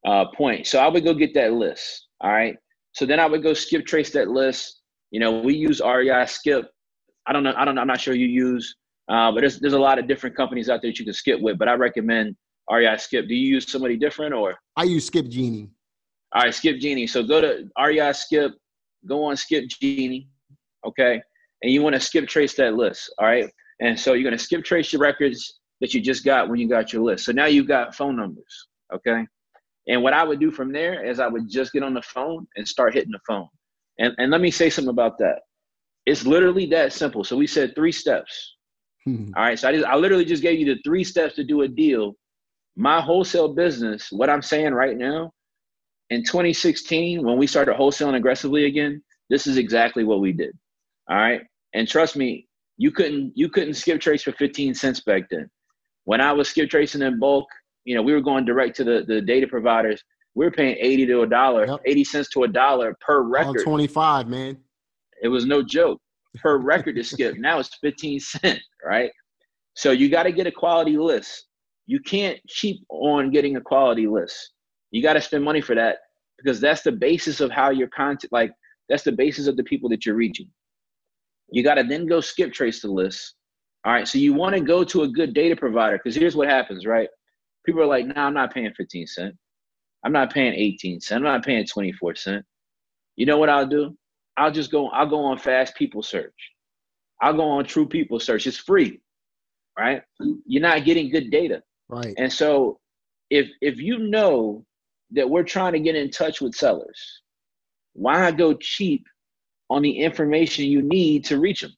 uh, points. So I would go get that list. All right. So then I would go skip trace that list. You know, we use REI Skip. I don't know. I don't know. I'm not sure you use, uh, but there's there's a lot of different companies out there that you can skip with. But I recommend REI Skip. Do you use somebody different or? I use Skip Genie. All right, Skip Genie. So go to REI Skip. Go on Skip Genie. Okay, and you want to skip trace that list. All right. And so you're going to skip trace your records that you just got when you got your list. So now you've got phone numbers, okay? And what I would do from there is I would just get on the phone and start hitting the phone. And, and let me say something about that. It's literally that simple. So we said three steps. Hmm. All right. So I, just, I literally just gave you the three steps to do a deal. My wholesale business, what I'm saying right now, in 2016, when we started wholesaling aggressively again, this is exactly what we did. All right. And trust me, you couldn't you couldn't skip trace for 15 cents back then. When I was skip tracing in bulk, you know, we were going direct to the, the data providers. We were paying 80 to a dollar, yep. 80 cents to a dollar per record. 25, man. It was no joke. Per record to skip. Now it's 15 cents, right? So you got to get a quality list. You can't cheap on getting a quality list. You got to spend money for that because that's the basis of how your content, like, that's the basis of the people that you're reaching. You got to then go skip trace the list. All right. So you want to go to a good data provider because here's what happens, right? People are like, no, nah, I'm not paying 15 cent. I'm not paying 18 cent. I'm not paying 24 cent. You know what I'll do? I'll just go, I'll go on fast people search. I'll go on true people search. It's free, right? You're not getting good data. Right. And so if if you know that we're trying to get in touch with sellers, why go cheap on the information you need to reach them?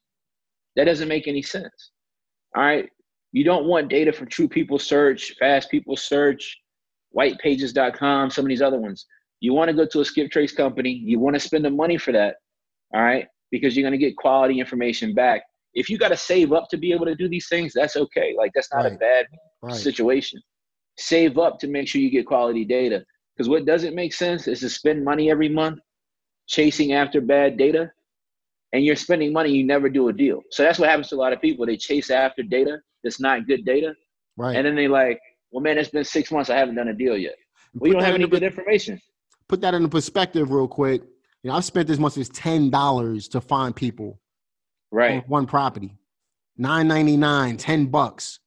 That doesn't make any sense. All right. You don't want data from True People Search, Fast People Search, whitepages.com, some of these other ones. You want to go to a skip trace company. You want to spend the money for that. All right. Because you're going to get quality information back. If you got to save up to be able to do these things, that's okay. Like, that's not right. a bad right. situation. Save up to make sure you get quality data. Because what doesn't make sense is to spend money every month chasing after bad data and you're spending money, you never do a deal. So that's what happens to a lot of people. They chase after data that's not good data. Right. And then they like, well, man, it's been six months. I haven't done a deal yet. Well, you don't have any good information. Put that into perspective real quick. You know, I've spent as much as ten dollars to find people. Right. one property. Nine ninety nine, ten bucks.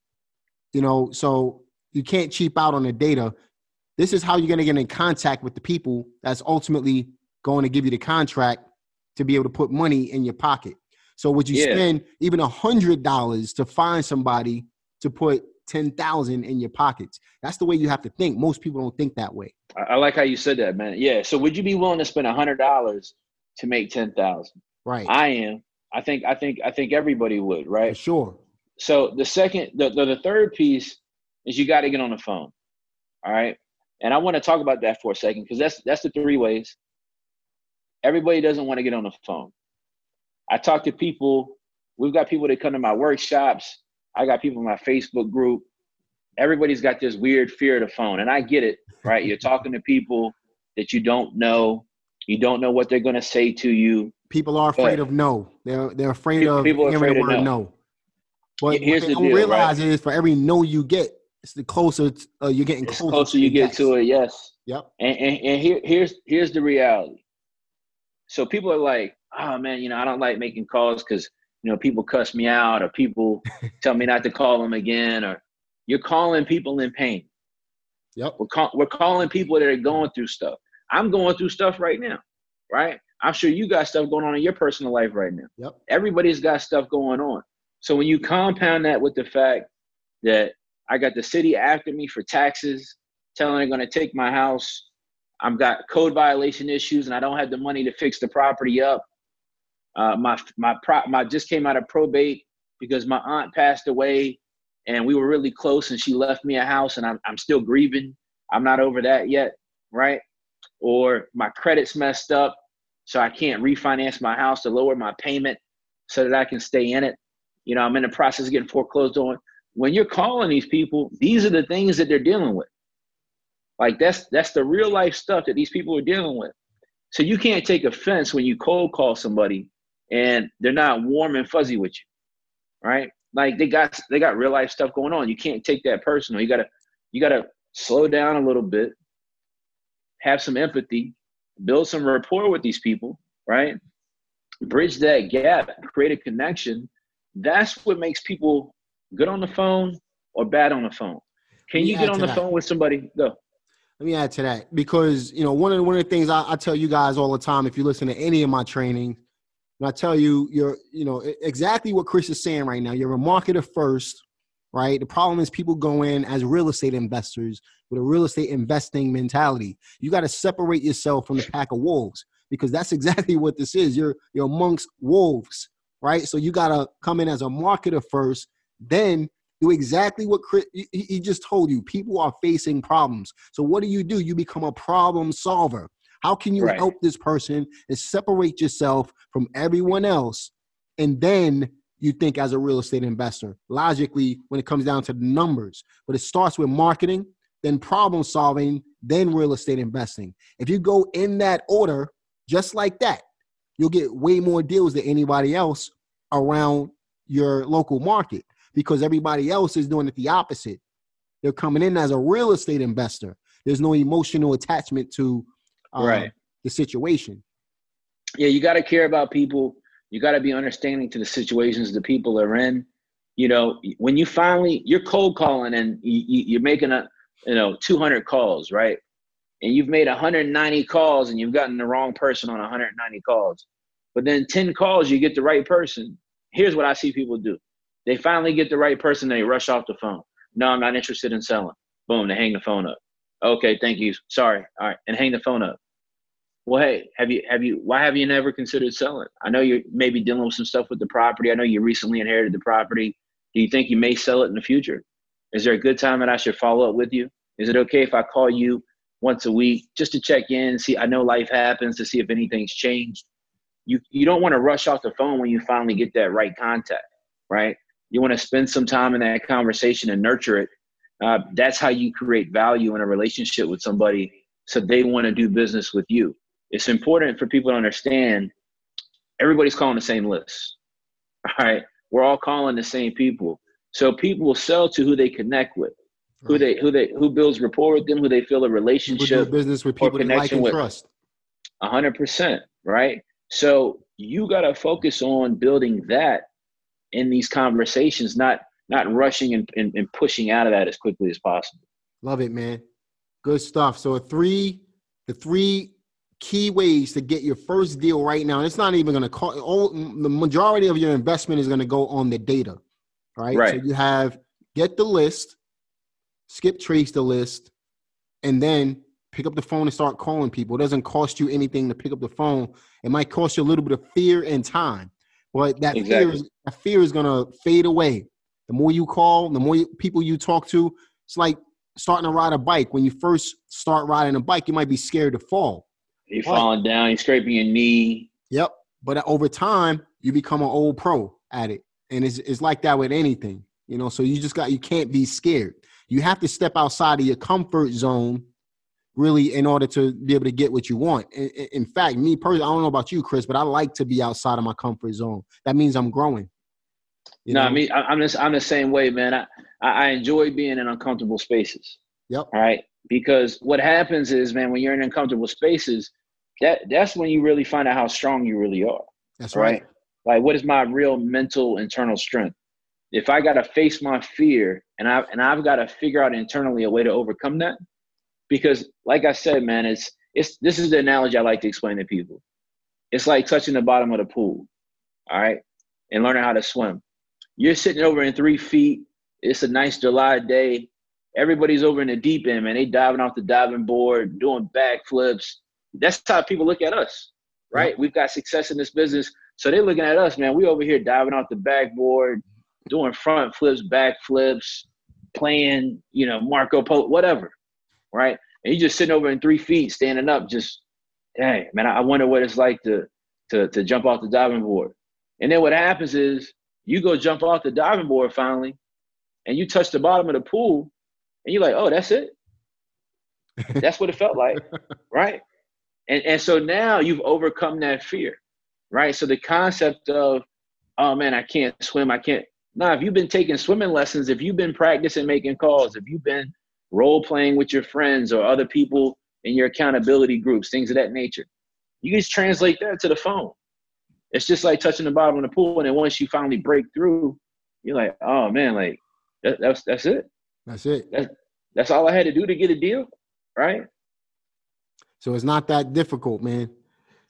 You know, so you can't cheap out on the data. This is how you're gonna get in contact with the people that's ultimately going to give you the contract to be able to put money in your pocket. So would you yeah. spend even a hundred dollars to find somebody to put ten thousand in your pockets? That's the way you have to think. Most people don't think that way. I like how you said that, man. Yeah. So would you be willing to spend a hundred dollars to make ten thousand? Right. I am. I think. I think. I think everybody would. Right. For sure. So the second, the, the, the third piece is you got to get on the phone. All right. And I want to talk about that for a second because that's that's the three ways everybody doesn't want to get on the phone. I talk to people. We've got people that come to my workshops. I got people in my Facebook group. Everybody's got this weird fear of the phone, and I get it. Right? You're talking to people that you don't know. You don't know what they're going to say to you. People are afraid of no. They're they're afraid people, of people the word no. no. But Here's what they don't deal, realize right? is for every no you get, it's the closer uh, you're getting closer. closer you get to it. Yes. Yep. And, and, and here, here's here's the reality. So people are like, oh man, you know, I don't like making calls because you know people cuss me out or people tell me not to call them again or you're calling people in pain. Yep. We're, call, we're calling people that are going through stuff. I'm going through stuff right now, right? I'm sure you got stuff going on in your personal life right now. Yep. Everybody's got stuff going on. So when you compound that with the fact that I got the city after me for taxes, telling they're going to take my house, I've got code violation issues and I don't have the money to fix the property up. Uh, my my pro, my just came out of probate because my aunt passed away and we were really close and she left me a house and I'm I'm still grieving. I'm not over that yet, right? Or my credit's messed up, so I can't refinance my house to lower my payment so that I can stay in it. You know, I'm in the process of getting foreclosed on. When you're calling these people, these are the things that they're dealing with. Like that's that's the real life stuff that these people are dealing with. So you can't take offense when you cold call somebody and they're not warm and fuzzy with you, right? Like they got they got real life stuff going on. You can't take that personal. You gotta you gotta slow down a little bit, have some empathy, build some rapport with these people, right? Bridge that gap, create a connection. That's what makes people good on the phone or bad on the phone. Can you get on the that. phone with somebody? Go. Let me add to that because you know one of the, one of the things I, I tell you guys all the time if you listen to any of my training, and I tell you you're you know exactly what Chris is saying right now. You're a marketer first, right? The problem is people go in as real estate investors with a real estate investing mentality. You got to separate yourself from the pack of wolves because that's exactly what this is. You're you're amongst wolves, right? So you got to come in as a marketer first, then do exactly what Chris, he, he just told you. People are facing problems. So what do you do? You become a problem solver. How can you right. help this person and separate yourself from everyone else and then you think as a real estate investor logically when it comes down to the numbers but it starts with marketing then problem solving then real estate investing if you go in that order just like that you'll get way more deals than anybody else around your local market because everybody else is doing it the opposite they're coming in as a real estate investor there's no emotional attachment to um, right. the situation yeah you got to care about people you got to be understanding to the situations the people are in. You know, when you finally you're cold calling and you, are making a you know 200 calls, right? And you've made 190 calls and you've gotten the wrong person on 190 calls. But then 10 calls, you get the right person. Here's what I see people do: they finally get the right person, they rush off the phone. No, I'm not interested in selling. Boom, they hang the phone up. Okay, thank you. Sorry. All right, and hang the phone up well, hey, have you have you why have you never considered selling? I know you're maybe dealing with some stuff with the property. I know you recently inherited the property. Do you think you may sell it in the future? Is there a good time that I should follow up with you? Is it okay if I call you once a week just to check in, see I know life happens to see if anything's changed. You you don't want to rush off the phone when you finally get that right contact, right? You want to spend some time in that conversation and nurture it. Uh, that's how you create value in a relationship with somebody so they want to do business with you it's important for people to understand everybody's calling the same list. All right. We're all calling the same people. So people will sell to who they connect with, right. who they who they who builds rapport with them, who they feel a relationship business with people they like and with. trust. Hundred percent, right? So you gotta focus on building that in these conversations, not not rushing and, and, and pushing out of that as quickly as possible. Love it, man. Good stuff. So three, the three key ways to get your first deal right now. And it's not even going to cost. All, the majority of your investment is going to go on the data, right? Right. So you have get the list, skip trace the list, and then pick up the phone and start calling people. It doesn't cost you anything to pick up the phone. It might cost you a little bit of fear and time, but that exactly. fear is that fear is going to fade away. The more you call, the more people you talk to. It's like starting to ride a bike. When you first start riding a bike, you might be scared to fall you're falling down, you're scraping your knee. Yep. But over time, you become an old pro at it. And it's, it's like that with anything, you know. So you just got, you can't be scared. You have to step outside of your comfort zone really in order to be able to get what you want. In, in fact, me personally, I don't know about you, Chris, but I like to be outside of my comfort zone. That means I'm growing. You no, know? I mean, I'm just, I'm the same way, man. I, I enjoy being in uncomfortable spaces. Yep. All right. Because what happens is, man, when you're in uncomfortable spaces, that that's when you really find out how strong you really are. That's right. right? Like, what is my real mental internal strength? If I got to face my fear and I and I've got to figure out internally a way to overcome that, because like I said, man, it's it's this is the analogy I like to explain to people. It's like touching the bottom of the pool, all right, and learning how to swim. You're sitting over in three feet. It's a nice July day. Everybody's over in the deep end, man. They diving off the diving board, doing backflips, that's how people look at us, right? We've got success in this business. So they're looking at us, man. We over here diving off the backboard, doing front flips, back flips, playing, you know, Marco Polo, whatever, right? And you just sitting over in three feet, standing up, just, hey, man, I wonder what it's like to to to jump off the diving board. And then what happens is you go jump off the diving board finally, and you touch the bottom of the pool, and you're like, oh, that's it. That's what it felt like, right? And, and so now you've overcome that fear, right? So the concept of, oh man, I can't swim, I can't. Now, if you've been taking swimming lessons, if you've been practicing making calls, if you've been role playing with your friends or other people in your accountability groups, things of that nature, you just translate that to the phone. It's just like touching the bottom of the pool, and then once you finally break through, you're like, oh man, like that, that's that's it. That's it. That's that's all I had to do to get a deal, right? So it's not that difficult, man.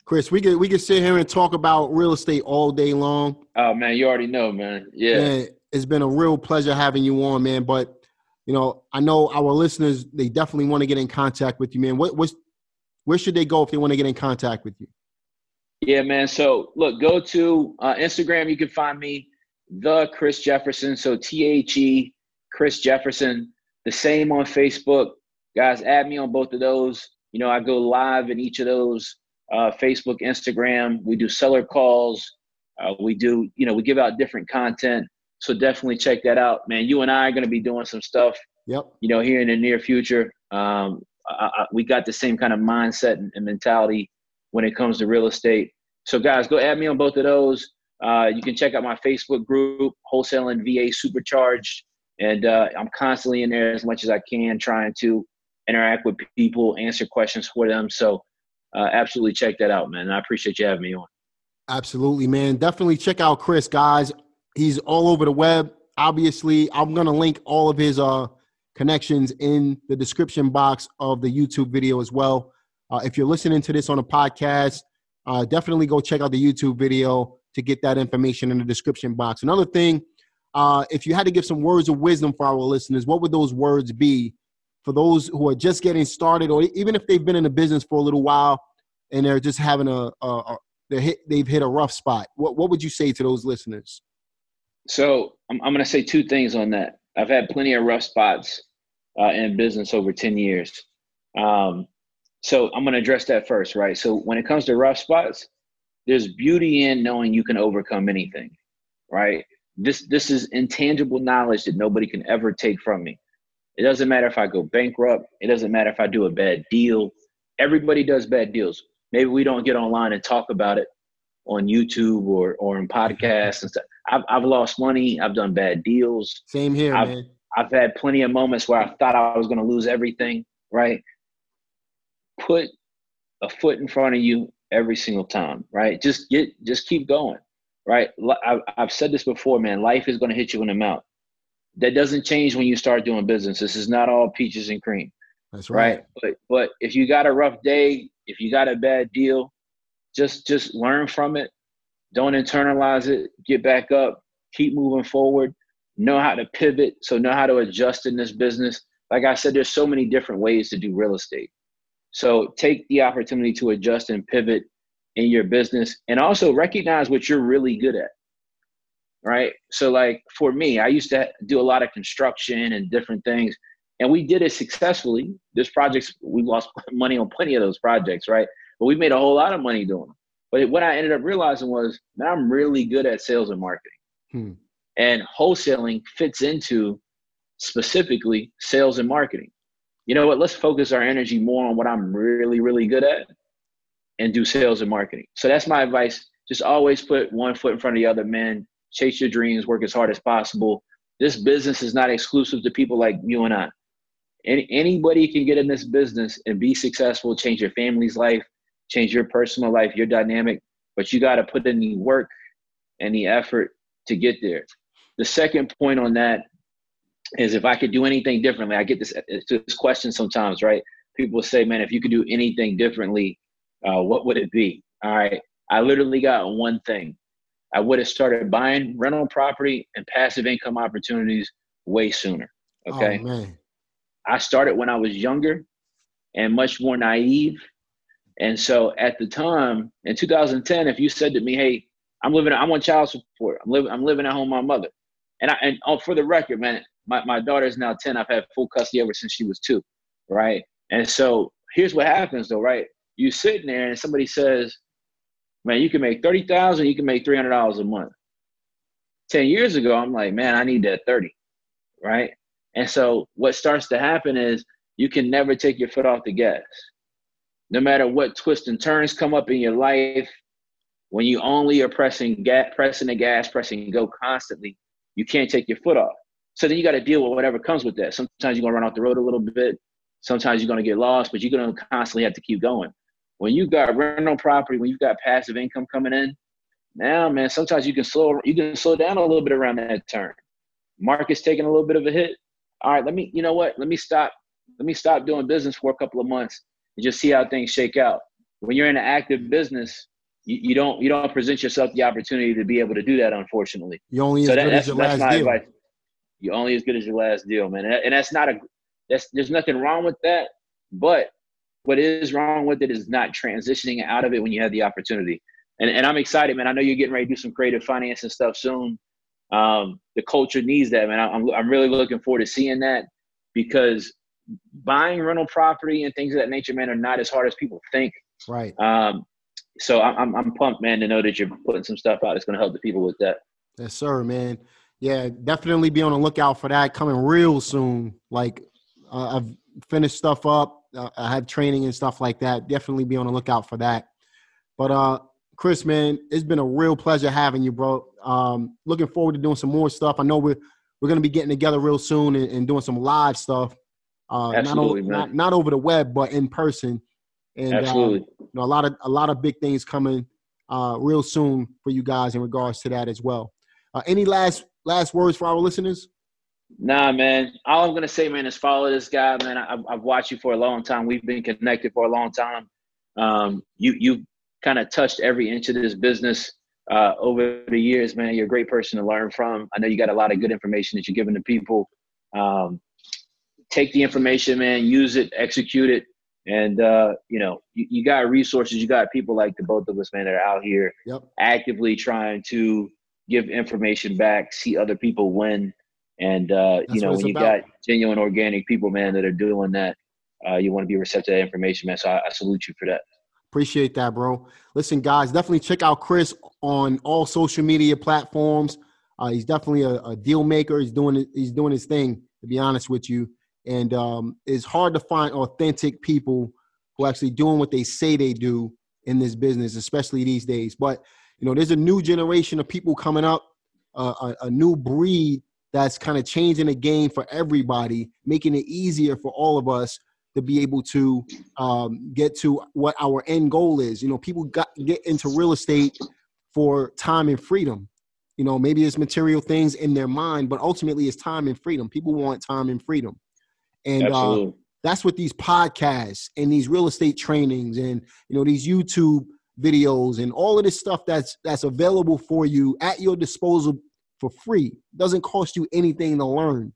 Chris, we could we could sit here and talk about real estate all day long. Oh man, you already know, man. Yeah. it's been a real pleasure having you on, man. But you know, I know our listeners they definitely want to get in contact with you, man. What what's where should they go if they want to get in contact with you? Yeah, man. So look, go to uh, Instagram. You can find me, the Chris Jefferson. So T H E Chris Jefferson. The same on Facebook, guys. Add me on both of those. You know, I go live in each of those uh, Facebook, Instagram. We do seller calls. Uh, we do, you know, we give out different content. So definitely check that out, man. You and I are going to be doing some stuff. Yep. You know, here in the near future. Um, I, I, we got the same kind of mindset and, and, mentality when it comes to real estate. So guys, go add me on both of those. Uh, you can check out my Facebook group, Wholesaling VA Supercharged, and uh, I'm constantly in there as much as I can, trying to interact with people, answer questions for them. So uh, absolutely check that out, man. I appreciate you having me on. Absolutely, man. Definitely check out Chris, guys. He's all over the web. Obviously, I'm gonna link all of his uh connections in the description box of the YouTube video as well. Uh, if you're listening to this on a podcast, uh, definitely go check out the YouTube video to get that information in the description box. Another thing, uh, if you had to give some words of wisdom for our listeners, what would those words be for those who are just getting started, or even if they've been in the business for a little while and they're just having a, a, a they they've hit a rough spot? What what would you say to those listeners? So I'm I'm going to say two things on that. I've had plenty of rough spots uh, in business over 10 years. Um, so I'm going to address that first, right? So when it comes to rough spots, there's beauty in knowing you can overcome anything, right? This this is intangible knowledge that nobody can ever take from me. It doesn't matter if I go bankrupt. It doesn't matter if I do a bad deal. Everybody does bad deals. Maybe we don't get online and talk about it on YouTube or or in mm-hmm. podcasts and stuff. I've I've lost money. I've done bad deals. Same here, I've, man. I've had plenty of moments where I thought I was going to lose everything. Right? Put a foot in front of you every single time. Right? Just get just keep going. Right? I've, I've said this before, man. Life is going to hit you in the mouth. That doesn't change when you start doing business. This is not all peaches and cream. That's right. right? But but if you got a rough day, if you got a bad deal, just just learn from it. Don't internalize it. Get back up. Keep moving forward. Know how to pivot. So know how to adjust in this business. Like i said there's so many different ways to do real estate. So take the opportunity to adjust and pivot in your business and also recognize what you're really good at right? So like for me i used to do a lot of construction and different things and we did it successfully. There's projects we lost money on plenty of those projects right but we made a whole lot of money doing them. But what I ended up realizing was, man, I'm really good at sales and marketing. Hmm. And wholesaling fits into specifically sales and marketing. You know what? Let's focus our energy more on what I'm really, really good at and do sales and marketing. So that's my advice. Just always put one foot in front of the other, man. Chase your dreams, work as hard as possible. This business is not exclusive to people like you and I. Any, anybody can get in this business and be successful, change your family's life, change your personal life, your dynamic, but you got to put in the work and the effort to get there. The second point on that is if I could do anything differently, I get this, this question sometimes, right? People say, man, if you could do anything differently, uh, what would it be? All right. I literally got one thing. I would have started buying rental property and passive income opportunities way sooner. Okay. Oh, I started when I was younger and much more naive and so at the time in 2010, if you said to me, "Hey, I'm living, I'm on child support. I'm living, I'm living at home with my mother," and I, and oh, for the record, man, my my daughter is now 10. I've had full custody ever since she was two, right? And so here's what happens though, right? You sitting there and somebody says, "Man, you can make thirty thousand. You can make three hundred dollars a month." Ten years ago, I'm like, "Man, I need that 30, right?" And so what starts to happen is you can never take your foot off the gas no matter what twists and turns come up in your life, when you only are pressing gas, pressing the gas, pressing go constantly, you can't take your foot off. So then you got to deal with whatever comes with that. Sometimes you're gonna run off the road a little bit. Sometimes you're gonna get lost, but you're gonna constantly have to keep going. When you got rental property, when you've got passive income coming in, now man, sometimes you can slow you can slow down a little bit around that turn. Market's taking a little bit of a hit. All right, let me, you know what? Let me stop. Let me stop doing business for a couple of months just see how things shake out. When you're in an active business, you, you, don't you don't present yourself the opportunity to be able to do that. Unfortunately, you only so as that, good as your last deal. Advice. You're only as good as your last deal, man. And that's not a that's there's nothing wrong with that, but what is wrong with it is not transitioning out of it when you have the opportunity. And and I'm excited, man. I know you're getting ready to do some creative finance and stuff soon. Um, the culture needs that, man. I'm I'm really looking forward to seeing that because buying rental property and things of that nature, man, are not as hard as people think. Right. Um, so I'm I'm pumped, man, to know that you're putting some stuff out that's going to help the people with that. Yes, sir, man. Yeah, definitely be on the lookout for that coming real soon. Like uh, I've finished stuff up. Uh, I have training and stuff like that. Definitely be on the lookout for that. But uh, Chris, man, it's been a real pleasure having you, bro. Um, looking forward to doing some more stuff. I know we're we're gonna be getting together real soon and, and doing some live stuff. Uh, Absolutely, not, not, not over the web, but in person. And Absolutely. Uh, you know, a lot of a lot of big things coming uh, real soon for you guys in regards to that as well. Uh, any last last words for our listeners? Nah, man. All I'm gonna say, man, is follow this guy, man. I've, I've watched you for a long time. We've been connected for a long time. Um, you you kind of touched every inch of this business uh, over the years, man. You're a great person to learn from. I know you got a lot of good information that you're giving to people. Um, take the information, man. Use it, execute it, and uh, you know you, you, got resources. You got people like the both of us, man, that are out here yep. actively trying to give information back, see other people win, and uh, you know when you about. got genuine, organic people, man, that are doing that, uh, you want to be receptive to that information, man. So I, I salute you for that. Appreciate that, bro. Listen, guys, definitely check out Chris on all social media platforms. Uh, he's definitely a, a, deal maker. He's doing he's doing his thing. To be honest with you, and um, it's hard to find authentic people who are actually doing what they say they do in this business, especially these days. But you know, there's a new generation of people coming up, uh, a, a new breed that's kind of changing the game for everybody, making it easier for all of us to be able to um, get to what our end goal is. You know, people got get into real estate for time and freedom. You know, maybe it's material things in their mind, but ultimately it's time and freedom. People want time and freedom. And uh, that's what these podcasts and these real estate trainings and you know these YouTube videos and all of this stuff that's that's available for you at your disposal for free. It doesn't cost you anything to learn,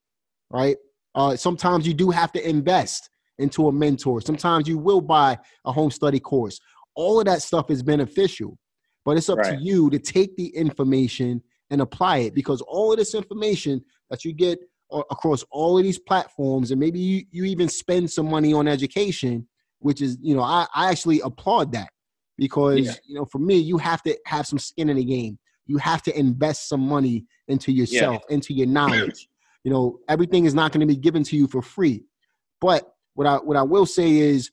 right? Uh, sometimes you do have to invest into a mentor. Sometimes you will buy a home study course. All of that stuff is beneficial, but it's up right. to you to take the information and apply it because all of this information that you get across all of these platforms and maybe you, you even spend some money on education which is you know i, I actually applaud that because yeah. you know for me you have to have some skin in the game. You have to invest some money into yourself yeah. into your knowledge. You know everything is not going to be given to you for free. But what i what i will say is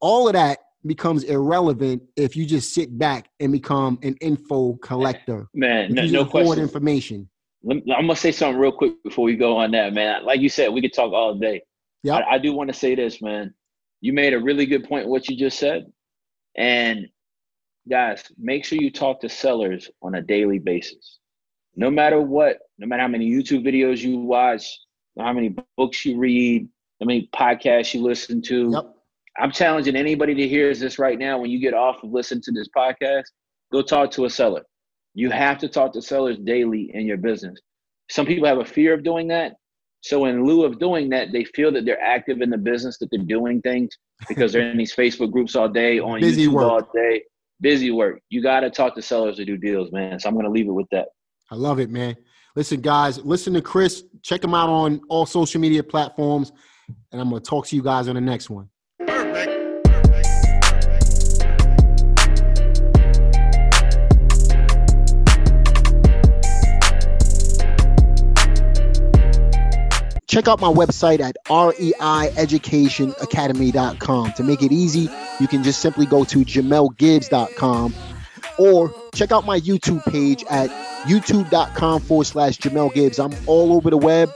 all of that becomes irrelevant if you just sit back and become an info collector. Man no, no question. information I'm gonna say something real quick before we go on that, man. Like you said, we could talk all day. Yeah, I, I do want to say this, man. You made a really good point. What you just said, and guys, make sure you talk to sellers on a daily basis. No matter what, no matter how many YouTube videos you watch, how many books you read, how many podcasts you listen to. Yep. I'm challenging anybody that hears this right now. When you get off of listening to this podcast, go talk to a seller. You have to talk to sellers daily in your business. Some people have a fear of doing that. So in lieu of doing that, they feel that they're active in the business, that they're doing things because they're in these Facebook groups all day, on Busy YouTube work. all day. Busy work. You got to talk to sellers to do deals, man. So I'm going to leave it with that. I love it, man. Listen, guys, listen to Chris. Check him out on all social media platforms. And I'm going to talk to you guys on the next one. Check out my website at reieducationacademy.com. To make it easy, you can just simply go to jamelgibbs.com or check out my YouTube page at youtube.com forward slash Jamel Gibbs. I'm all over the web,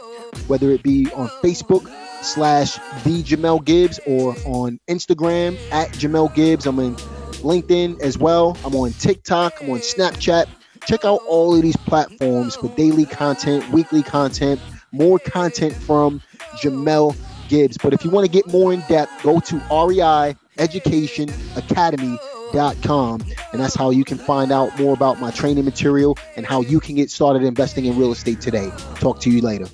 whether it be on Facebook slash the Jamel Gibbs or on Instagram at Jamel Gibbs. I'm in LinkedIn as well. I'm on TikTok. I'm on Snapchat. Check out all of these platforms for daily content, weekly content, more content from Jamel Gibbs. But if you want to get more in depth, go to REI Education Academy realestatetraining.com. And that's how you can find out more about my training material and how you can get started investing in real estate today. Talk to you later.